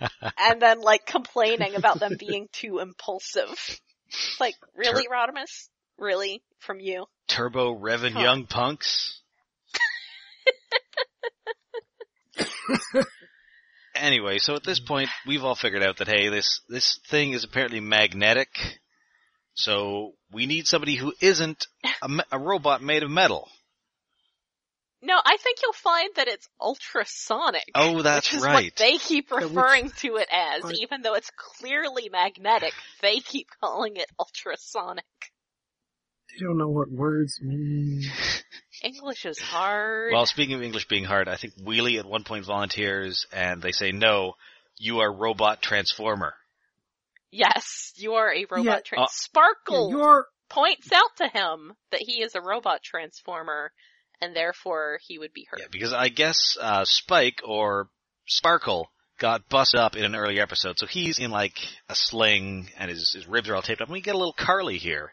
and then like complaining about them being too impulsive. It's like, really, Rodimus? Really? From you? Turbo Revin Huh. Young Punks. anyway, so at this mm. point, we've all figured out that hey, this this thing is apparently magnetic. So we need somebody who isn't a, a robot made of metal. No, I think you'll find that it's ultrasonic. Oh, that's which is right. what they keep Yeah, which- referring to it as, Right. even though it's clearly magnetic. They keep calling it ultrasonic. They don't know what words mean. English is hard. Well, speaking of English being hard, I think Wheelie at one point volunteers, and they say no, you are robot transformer. yes, you are a robot. Yeah. Trans- Uh, Sparkle Yeah, points out to him that he is a robot transformer, and therefore he would be hurt. Yeah, because I guess uh, Spike or Sparkle got busted up in an earlier episode, so he's in like a sling and his, his ribs are all taped up. And we get a little Carly here,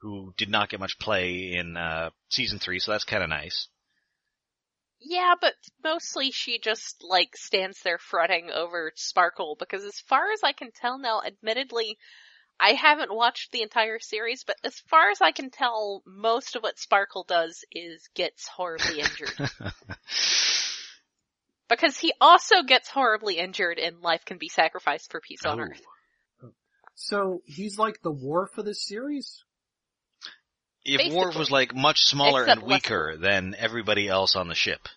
who did not get much play in uh, season three, so that's kind of nice. Yeah, but mostly she just like stands there fretting over Sparkle because as far as I can tell now, admittedly, I haven't watched the entire series, but as far as I can tell, most of what Sparkle does is gets horribly injured. because he also gets horribly injured in Life Can Be Sacrificed for Peace on Oh. Earth. so he's like the war for this series. If Worf was like much smaller Except and weaker than everybody else on the ship.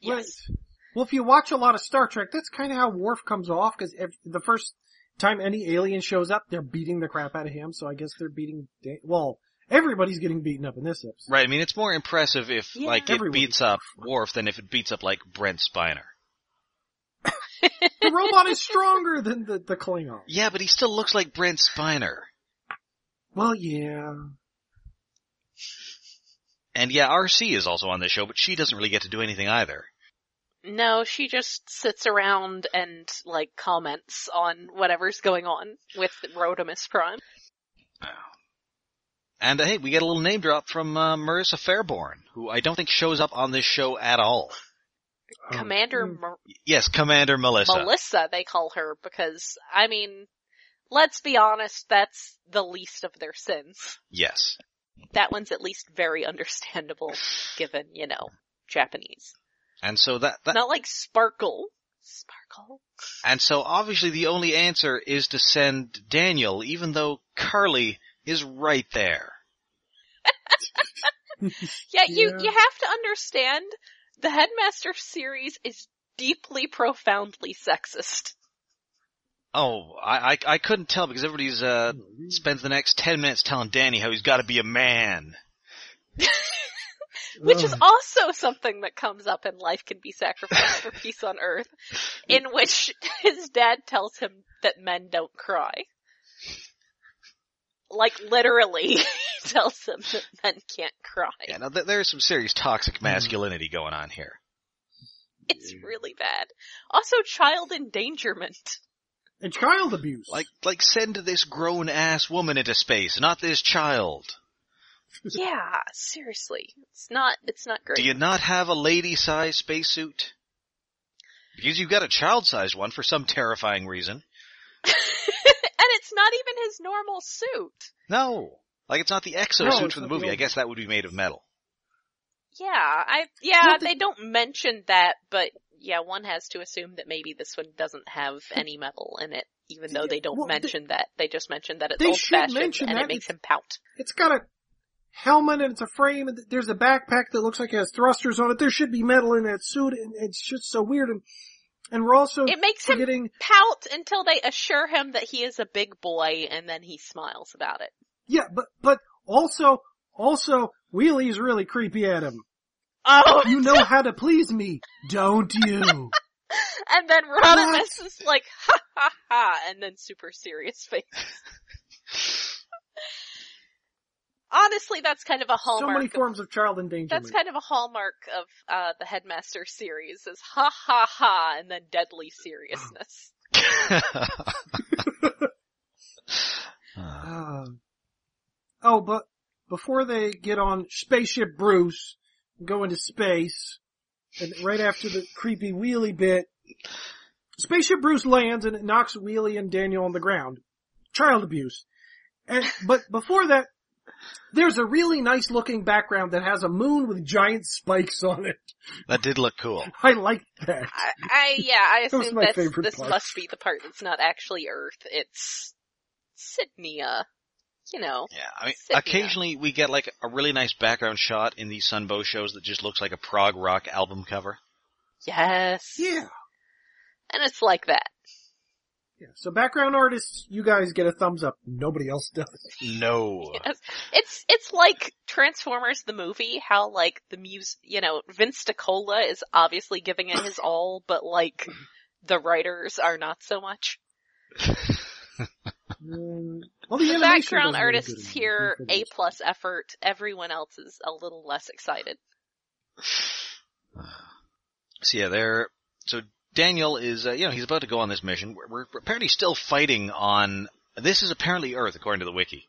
Yes. Right. Well, if you watch a lot of Star Trek, that's kind of how Worf comes off. Because the first time any alien shows up, they're beating the crap out of him. So I guess they're beating. Da- well, everybody's getting beaten up in this episode. Right, I mean, it's more impressive if, Yeah. like, it Everyone. beats up Worf than if it beats up, like, Brent Spiner. The robot is stronger than the the Klingon. Yeah, but he still looks like Brent Spiner. Well, yeah. And yeah, Arcee is also on this show, but she doesn't really get to do anything either. No, she just sits around and like comments on whatever's going on with Rodimus Prime. And uh, hey, we get a little name drop from uh, Marissa Fairborn, who I don't think shows up on this show at all. Um, Commander mm, Mer- Yes, Commander Melissa. Melissa, they call her because, I mean, let's be honest, that's the least of their sins. Yes. That one's at least very understandable given, you know, Japanese. And so that, that Not like Sparkle. Sparkle? and so obviously the only answer is to send Daniel, even though Carly is right there. Yeah, you, Yeah. you have to understand, the Headmaster series is deeply profoundly sexist. Oh, I, I, I couldn't tell because everybody's, uh, spends the next ten minutes telling Danny how he's gotta be a man. Which is also something that comes up in Life Can Be Sacrificed for Peace on Earth, in which his dad tells him that men don't cry. Like literally, he tells him that men can't cry. Yeah, now th- there's some serious toxic masculinity going on here. It's really bad. Also child endangerment. And child abuse. Like, like send this grown ass woman into space, not this child. Yeah, seriously. It's not, it's not great. Do you not have a lady size spacesuit? Because you've got a child sized one for some terrifying reason. and it's not even his normal suit. No. Like it's not the No, exosuit it's from the not the movie. I guess that would be made of metal. Yeah, I, yeah, Well, the- they don't mention that, but yeah, one has to assume that maybe this one doesn't have any metal in it, even though they don't Well, they- mention that. They just mention that it's old fashioned and it makes him pout. It's got a helmet and it's a frame and there's a backpack that looks like it has thrusters on it. There should be metal in that suit and it's just so weird and, and we're also It makes him forgetting, pout until they assure him that he is a big boy and then he smiles about it. yeah, but, but also, also, Wheelie's really creepy at him. Oh! You know how to please me, don't you? And then Rodimus is like, ha ha ha, and then super serious face. Honestly, that's kind of a hallmark. so many of forms of child endangerment. That's kind of a hallmark of uh the Headmaster series is ha ha ha and then deadly seriousness. Uh, oh, but before they get on Spaceship Bruce and go into space, and right after the creepy wheelie bit, Spaceship Bruce lands and it knocks Wheelie and Daniel on the ground. Child abuse. And, but before that, there's a really nice looking background that has a moon with giant spikes on it. That did look cool. I like that. I, I yeah, I That assume my that's, this part. must be the part that's not actually Earth. It's Sydney, uh, you know. Yeah, I mean, Sydney. occasionally we get like a really nice background shot in these Sunbow shows that just looks like a prog rock album cover. Yes. Yeah. And it's like that. Yeah. So background artists, you guys get a thumbs up. Nobody else does. No. Yes. It's it's like Transformers the movie, how like the mus you know, Vince DiCola is obviously giving it his all, but like the writers are not so much. Mm, well, the, The background does really good artists here, A plus effort, everyone else is a little less excited. So yeah, they're so Daniel is uh, you know he's about to go on this mission. We're, we're apparently still fighting on. This is apparently Earth according to the wiki.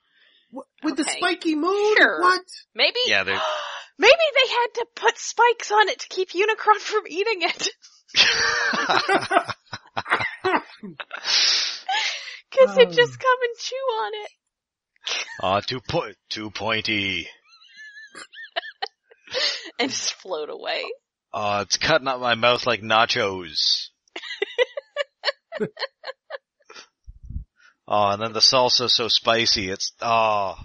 Wh- With the spiky moon? Sure. What? Maybe Yeah, they're- maybe they had to put spikes on it to keep Unicron from eating it. Cause it Oh. just come and chew on it. Ah, too po- too pointy. And just float away. Ah, it's cutting up my mouth like nachos. Oh, and then the salsa so spicy. It's ah,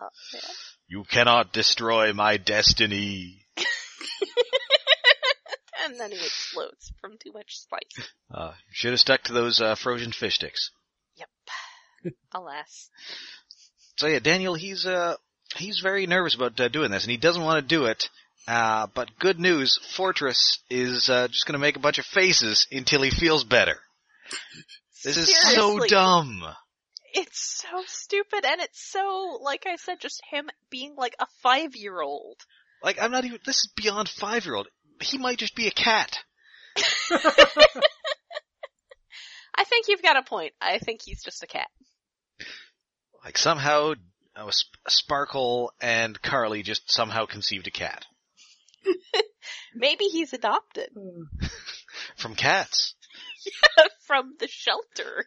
Oh, yeah. you cannot destroy my destiny. And then he explodes from too much spice. Uh, should have stuck to those uh, frozen fish sticks. Yep. Alas. So yeah, Daniel, he's uh he's very nervous about uh, doing this, and he doesn't want to do it. Uh, but good news, Fortress is uh, just going to make a bunch of faces until he feels better. This is so dumb. It's so stupid and it's so, like I said, just him being like a five year old. Like I'm not even. This is beyond five year old. He might just be a cat. I think you've got a point. I think he's just a cat. Like somehow, uh, Sparkle and Carly just somehow conceived a cat Maybe he's adopted from cats, from the shelter.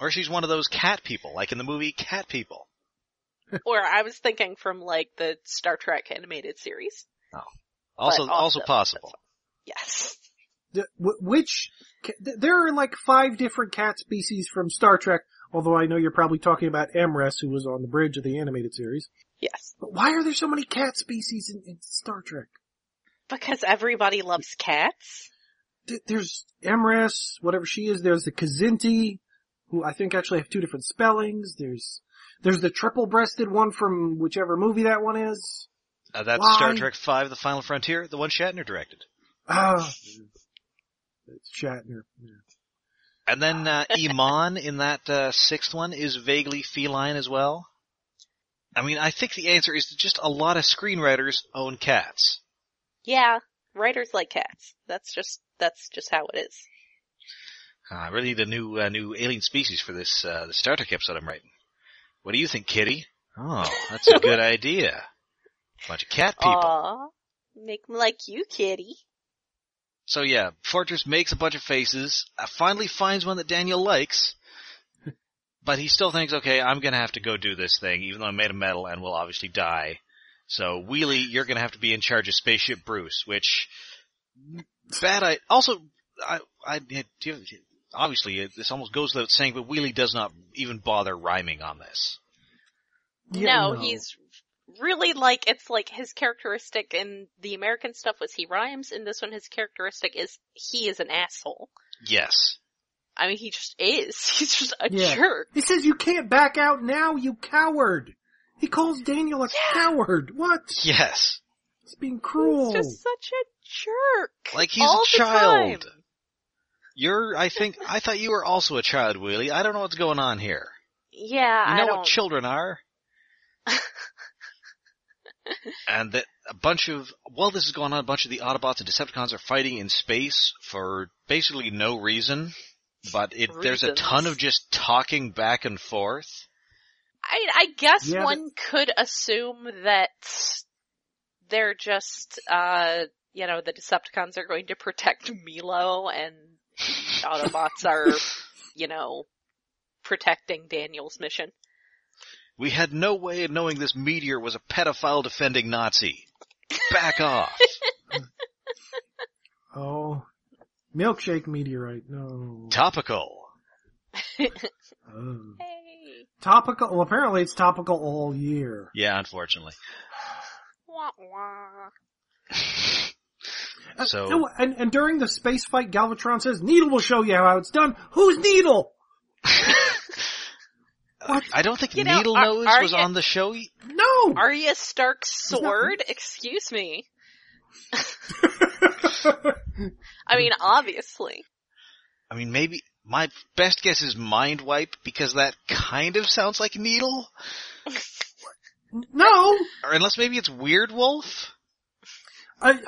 or she's one of those cat people, like in the movie Cat People. Or I was thinking from like the Star Trek animated series. Also, also also- possible. Yes. The- wh- which, there are like five different cat species from Star Trek, although I know you're probably talking about M'Ress, who was on the bridge of the animated series. Yes. But why are there so many cat species in, in Star Trek? Because everybody loves cats. Th- There's M'Ress, whatever she is, there's the Kzinti, who I think actually have two different spellings, there's, there's the triple-breasted one from whichever movie that one is. Uh, that's Why? Star Trek V: The Final Frontier, the one Shatner directed. Ah, it's Shatner. Yeah. And then uh, Iman in that uh, sixth one is vaguely feline as well. I mean, I think the answer is just a lot of screenwriters own cats. Yeah. Writers like cats. That's just, that's just how it is. Uh, I really need a new uh, new alien species for this uh, the Star Trek episode I'm writing. What do you think, Kitty? Oh, that's a good idea. Bunch of cat people. Aw. Make 'em like you, kitty. So yeah, Fortress makes a bunch of faces, uh, finally finds one that Daniel likes, but he still thinks, okay, I'm gonna have to go do this thing, even though I'm made of metal and will obviously die. So Wheelie, you're gonna have to be in charge of Spaceship Bruce, which bad. I also, I, I, do obviously it- this almost goes without saying, but Wheelie does not even bother rhyming on this. Yeah, no, he's really like, it's like his characteristic in the American stuff was he rhymes, in this one his characteristic is he is an asshole. Yes. I mean, he just is. He's just a Yeah. jerk. He says you can't back out now, you coward! He calls Daniel a coward! What? Yes. He's being cruel. He's just such a jerk. Like he's All a the child. time. You're, I think, I thought you were also a child, Wheelie. I don't know what's going on here. Yeah, You know I don't. what children are? and that a bunch of, while this is going on, a bunch of the Autobots and Decepticons are fighting in space for basically no reason. But it, there's a ton of just talking back and forth. I, I guess Yeah, one could assume that they're just, uh, you know, the Decepticons are going to protect Milo and Autobots are, you know, protecting Daniel's mission. We had no way of knowing this meteor was a pedophile defending Nazi. Back off. Oh, milkshake meteorite. No. Topical. Oh. Hey! Topical. Well, apparently it's topical all year. Yeah, unfortunately. Wah, wah. Uh, So- no, and, and during the space fight, Galvatron says, "Needle will show you how it's done." Who's Needle? I don't think You know, Needle are- Nose are was you- on the show. No. Arya Stark's not- sword? Excuse me. I mean, obviously. I mean, maybe my best guess is Mind Wipe because that kind of sounds like Needle, no. or unless maybe it's Weird Wolf. I,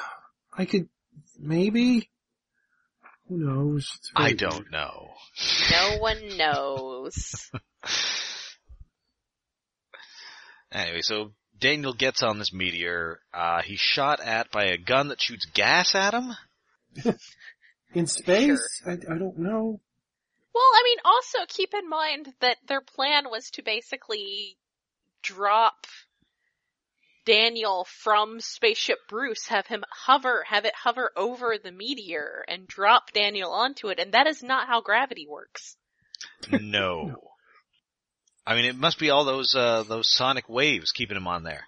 I could maybe. Who knows? I don't know. No one knows. Anyway, so Daniel gets on this meteor. Uh, he's shot at by a gun that shoots gas at him. In space, I, I don't know. Well, I mean, also keep in mind that their plan was to basically drop Daniel from Spaceship Bruce, have him hover, have it hover over the meteor and drop Daniel onto it, and that is not how gravity works. No. I mean, it must be all those uh, those sonic waves keeping him on there.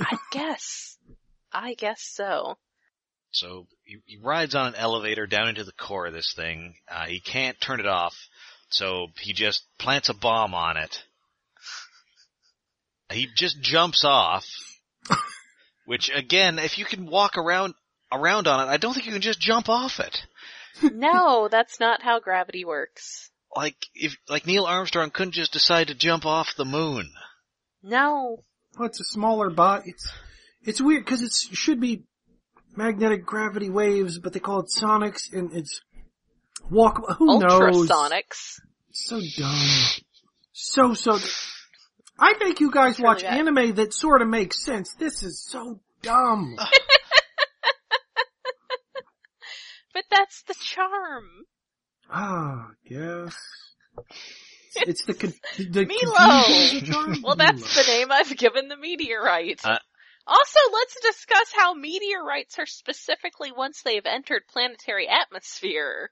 I guess. I guess so. So he, he rides on an elevator down into the core of this thing. Uh, he can't turn it off, so he just plants a bomb on it. He just jumps off, which again, if you can walk around around on it, I don't think you can just jump off it. No, that's not how gravity works. Like if like Neil Armstrong couldn't just decide to jump off the moon. No. Well, it's a smaller bot. It's it's weird because it should be magnetic gravity waves, but they call it sonics, and it's walk. Who knows? Ultrasonics. So dumb. So so. I think you guys It's really watch anime that sort of makes sense. This is so dumb. But that's the charm. Ah, yes. It's the con- the Milo! confusion is the charm. Well, that's the name I've given the meteorite. Uh, also, let's discuss how meteorites are specifically once they've entered planetary atmosphere.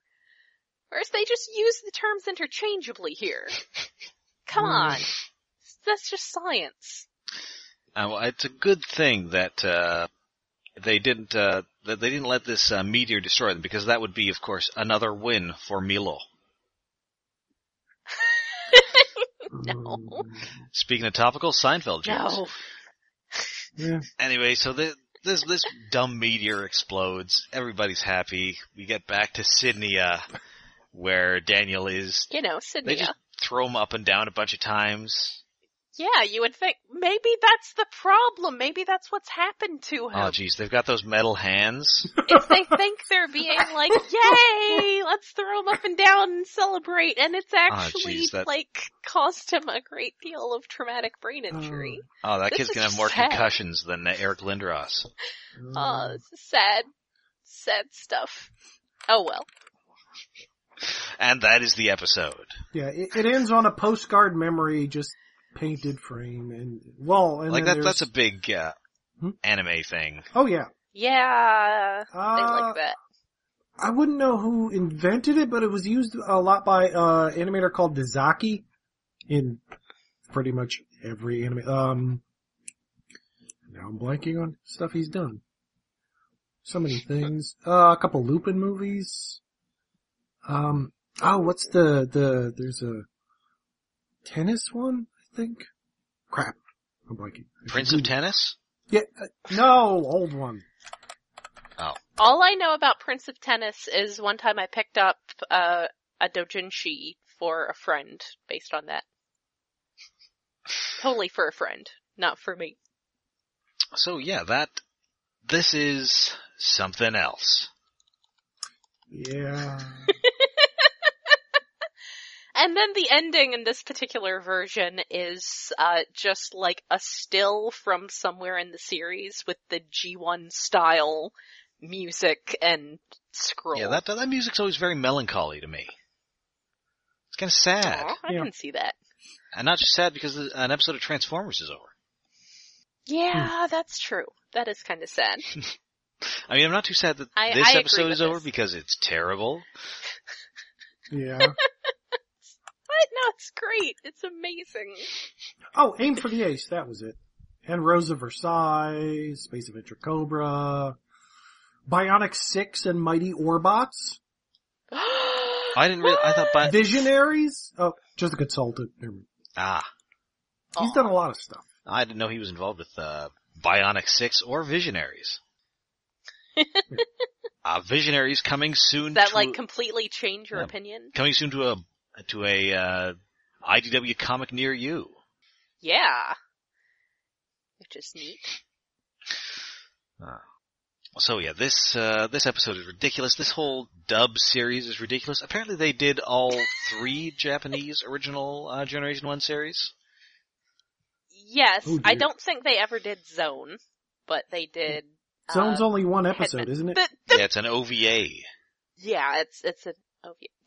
Whereas they just use the terms interchangeably here. Come Mm. on. That's just science. Uh, well, it's a good thing that uh, they didn't uh, that they didn't let this uh, meteor destroy them because that would be, of course, another win for Milo. No. Speaking of topical, Seinfeld jokes. No. Yeah. Anyway, so the, this this dumb meteor explodes. Everybody's happy. We get back to Sydney, uh, where Daniel is. You know, They Sydney. just throw him up and down a bunch of times. Yeah, you would think maybe that's the problem. Maybe that's what's happened to him. Oh, jeez, they've got those metal hands. if they think they're being like, yay, let's throw him up and down and celebrate, and it's actually jeez, that- like caused him a great deal of traumatic brain injury. Oh, that This kid's gonna have more sad. concussions than uh, Eric Lindros. Oh, this is sad, sad stuff. Oh well. And that is the episode. Yeah, it, it ends on a postcard memory, just painted frame and well, and like that, there's- that's a big uh, Hmm? anime thing. oh yeah. Yeah, they Uh, like that. I wouldn't know who invented it, but it was used a lot by uh animator called Dezaki in pretty much every anime. Um, now I'm blanking on stuff he's done. So many things. Uh, a couple Lupin movies. Um, oh, what's the the? There's a tennis one, I think. Crap, I'm blanking. Prince of Tennis? Yeah, uh, no, old one. Oh. All I know about Prince of Tennis is one time I picked up uh, a doujinshi for a friend based on that. Totally for a friend, not for me. So yeah, that this is something else. Yeah. And then the ending in this particular version is uh, just like a still from somewhere in the series with the G1 style music and scroll. Yeah, that that music's always very melancholy to me. It's kind of sad, Aw, I Yeah. can see that. and not just sad because an episode of Transformers is over. Yeah, that's true. That is kind of sad. I mean, I'm not too sad that I- this I episode with is over this. because it's terrible. Yeah. But no, it's great. It's amazing. Oh, Aim for the Ace, that was it. And Rose of Versailles, Space Adventure Cobra, Bionic Six and Mighty Orbots, I didn't really. I thought, but Visionaries. Oh, just a consultant. Ah, He's Aw. done a lot of stuff. I didn't know he was involved with uh, Bionic Six or Visionaries. uh, Visionaries coming soon. Does that to like completely change your Yeah. opinion? coming soon to a to a uh, IDW comic near you. Yeah. Which is neat. So yeah, this uh, this episode is ridiculous. This whole dub series is ridiculous. Apparently, they did all three Japanese original uh, Generation One series. Yes, Oh, I don't think they ever did Zone, but they did. Zone's uh, only one episode, Headman. isn't it? The, the, Yeah, it's an OVA. yeah, it's it's an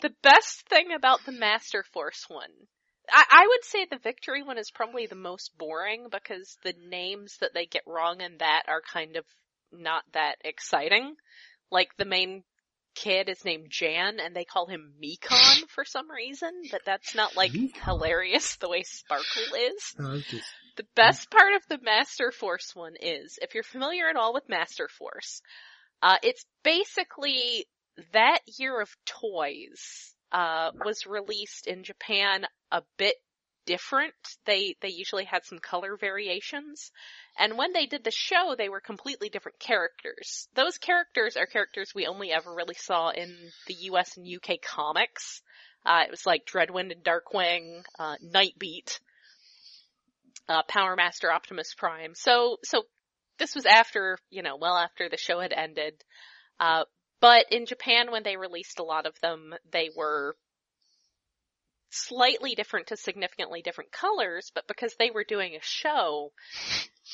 The best thing about the Master Force one, I, I would say the Victory one is probably the most boring because the names that they get wrong in that are kind of not that exciting. Like the main kid is named Jan and they call him Mekon for some reason, but that's not like Mekon? hilarious the way Sparkle is. No, just- The best part of the Master Force one is, if you're familiar at all with Master Force, uh, it's basically that year of toys, uh, was released in Japan a bit different. They, they usually had some color variations. And when they did the show, they were completely different characters. Those characters are characters we only ever really saw in the US and UK comics. Uh, it was like Dreadwind and Darkwing, uh, Nightbeat, uh, Power Master Optimus Prime. So, so this was after, you know, well after the show had ended. Uh, but in Japan when they released a lot of them, they were slightly different to significantly different colors, but because they were doing a show,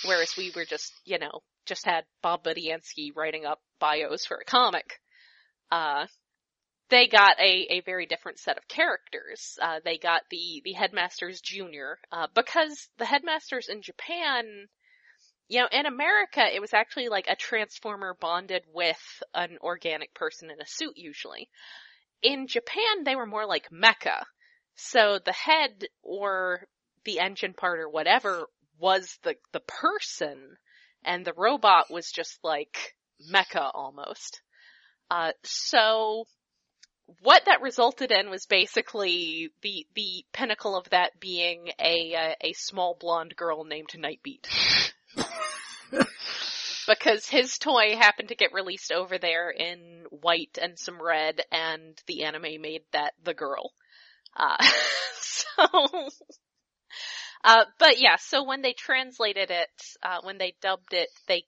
whereas we were just, you know, just had Bob Budiansky writing up bios for a comic, uh, they got a, a very different set of characters. Uh, they got the, the headmasters junior, uh, because the headmasters in Japan, you know, in America, it was actually like a transformer bonded with an organic person in a suit usually. In Japan, they were more like mecha. So the head or the engine part or whatever was the, the person and the robot was just like mecha almost. Uh, so what that resulted in was basically the, the pinnacle of that being a, uh, a small blonde girl named Nightbeat. because his toy happened to get released over there in white and some red and the anime made that the girl. Uh, so, uh, but yeah, so when they translated it, uh, when they dubbed it, they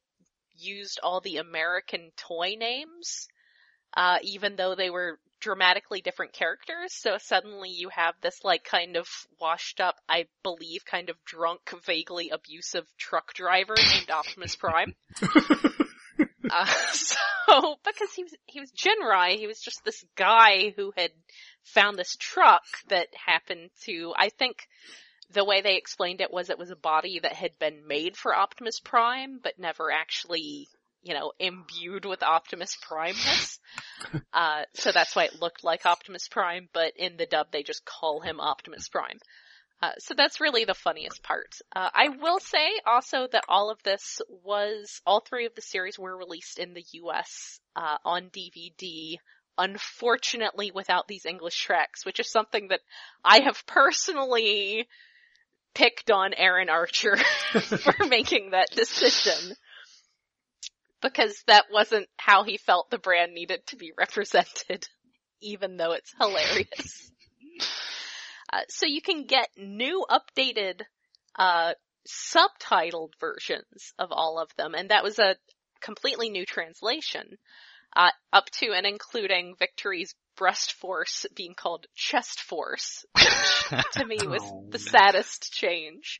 used all the American toy names, uh, even though they were dramatically different characters. So suddenly you have this like kind of washed up, I believe kind of drunk, vaguely abusive truck driver named Optimus Prime. Uh, so, because he was, he was Jinrai, he was just this guy who had found this truck that happened to, I think the way they explained it was it was a body that had been made for Optimus Prime, but never actually, you know, imbued with Optimus Primeness. Uh, so that's why it looked like Optimus Prime, but in the dub they just call him Optimus Prime. Uh, so that's really the funniest part. Uh, I will say also that all of this was, all three of the series were released in the US, uh, on DVD, unfortunately without these English tracks, which is something that I have personally picked on Aaron Archer for making that decision. Because that wasn't how he felt the brand needed to be represented, even though it's hilarious. Uh, so you can get new updated, uh, subtitled versions of all of them, and that was a completely new translation, uh, up to and including Victory's breast force being called chest force, which to me was Oh, the saddest change.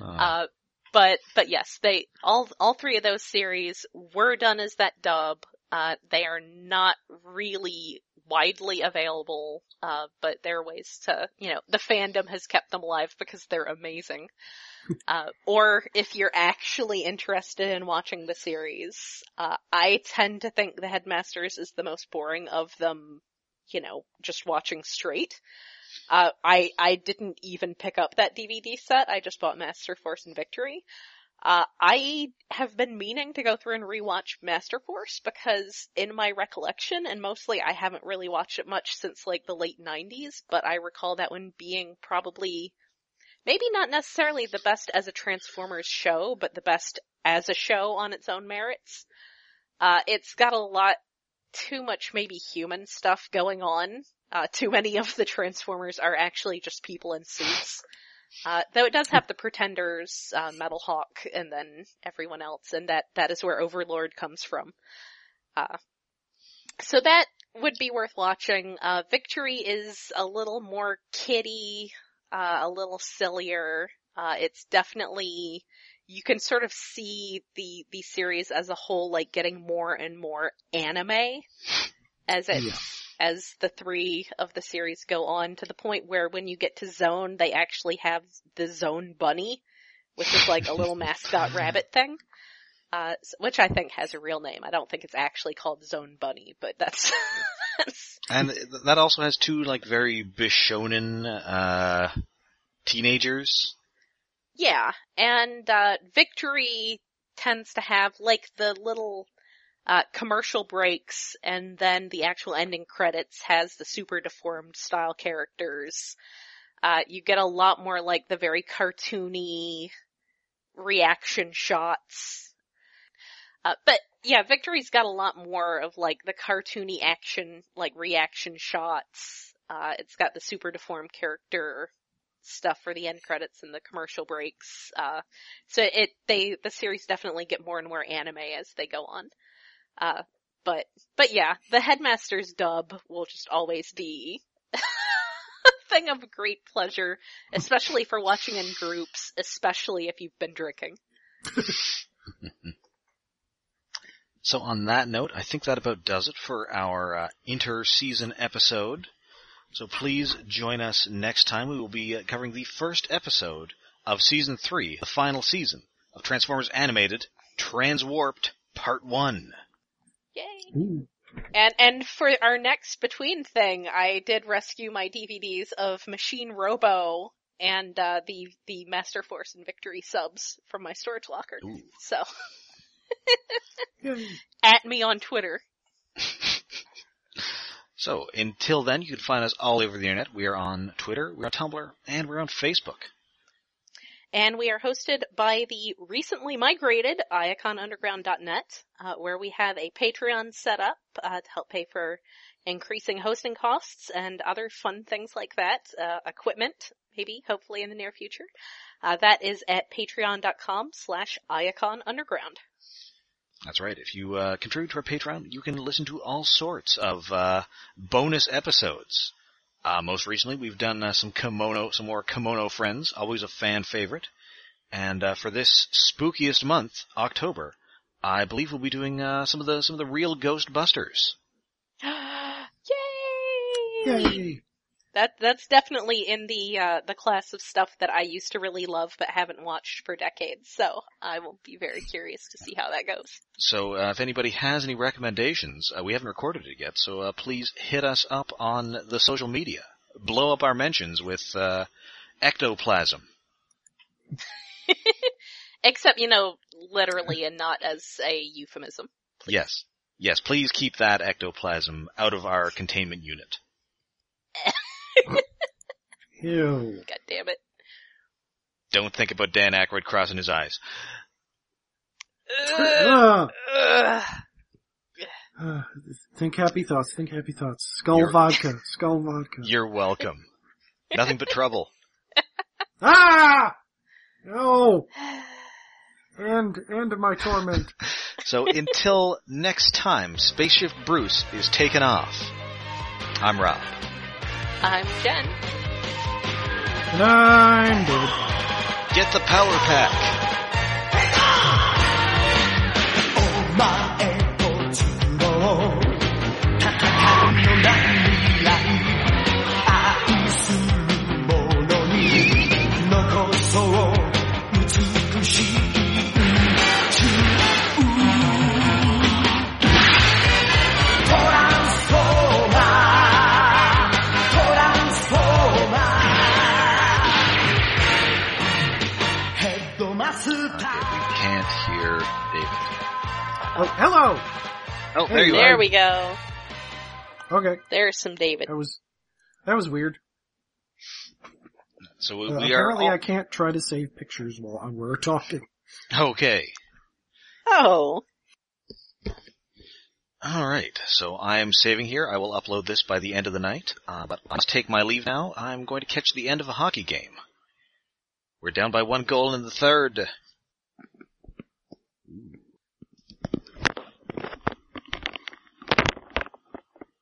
Uh, Uh, but, but yes, they, all, all three of those series were done as that dub. Uh, they are not really widely available, uh, but there are ways to, you know, the fandom has kept them alive because they're amazing. Uh, or if you're actually interested in watching the series, uh, I tend to think the Headmasters is the most boring of them, you know, just watching straight. Uh, I, I didn't even pick up that DVD set. I just bought Master Force and Victory. Uh, I have been meaning to go through and rewatch Master Force because in my recollection, and mostly I haven't really watched it much since like the late 90s, but I recall that one being probably, maybe not necessarily the best as a Transformers show, but the best as a show on its own merits. Uh, it's got a lot too much maybe human stuff going on. Uh, too many of the Transformers are actually just people in suits. Uh, though it does have the Pretenders, uh, Metal Hawk, and then everyone else, and that, that is where Overlord comes from. Uh, so that would be worth watching. Uh, Victory is a little more kiddie, uh, a little sillier. Uh, it's definitely, you can sort of see the, the series as a whole, like getting more and more anime as it, Yeah. As the three of the series go on to the point where when you get to Zone, they actually have the Zone Bunny, which is like a little mascot rabbit thing. Uh, which I think has a real name. I don't think it's actually called Zone Bunny, but that's, that's and that also has two like very bishonen uh, teenagers. Yeah, and uh, Victory tends to have like the little uh, commercial breaks, and then the actual ending credits has the super deformed style characters. Uh, you get a lot more like the very cartoony reaction shots. Uh, but yeah, Victory's got a lot more of like the cartoony action, like reaction shots. Uh, it's got the super deformed character stuff for the end credits and the commercial breaks. Uh, so it, they, the series definitely get more and more anime as they go on. Uh, but, but yeah, the Headmaster's dub will just always be a thing of great pleasure, especially for watching in groups, especially if you've been drinking. So on that note, I think that about does it for our uh, inter-season episode. So please join us next time. We will be uh, covering the first episode of season three, the final season of Transformers Animated Transwarped Part 1. Yay! Ooh. And and for our next between thing, I did rescue my DVDs of Machine Robo and uh, the the Master Force and Victory subs from my storage locker. Ooh. So at me on Twitter. So until then, you can find us all over the internet. We are on Twitter, we're on Tumblr, and we're on Facebook. And we are hosted by the recently migrated iaconunderground.net, uh, where we have a Patreon set up uh, to help pay for increasing hosting costs and other fun things like that. Uh, equipment, maybe, hopefully in the near future. Uh, that is at patreon.com slash iaconunderground. That's right. If you uh, contribute to our Patreon, you can listen to all sorts of uh, bonus episodes. Uh, most recently, we've done uh, some Kemono, some more Kemono Friends, always a fan favorite. And uh, for this spookiest month, October, I believe we'll be doing uh, some of the some of the real Ghostbusters. Yay! Yay. That that's definitely in the uh, the class of stuff that I used to really love but haven't watched for decades. So I will be very curious to see how that goes. So uh, if anybody has any recommendations, uh, we haven't recorded it yet, so uh, please hit us up on the social media. Blow up our mentions with uh, ectoplasm. Except, you know, literally and not as a euphemism. Please. Yes. Yes, please keep that ectoplasm out of our containment unit. Ew. God damn it. Don't think about Dan Aykroyd crossing his eyes. Ugh. ah, think happy thoughts, think happy thoughts. Skull You're- vodka, skull vodka. You're welcome. Nothing but trouble. Ah! No! And, and my torment. So until next time, Spaceship Bruce is taken off. I'm Rob. I'm Jen. And I'm David. Get the power pack. Oh, hello! Oh, Hey, there you are There are. we go. Okay, There's some David. that was, that was weird. So we, Uh, we are apparently all- I can't try to save pictures while we're talking. okay. Oh. All right. So I am saving here. I will upload this by the end of the night. Uh, but I must take my leave now. I'm going to catch the end of a hockey game. We're down by one goal in the third.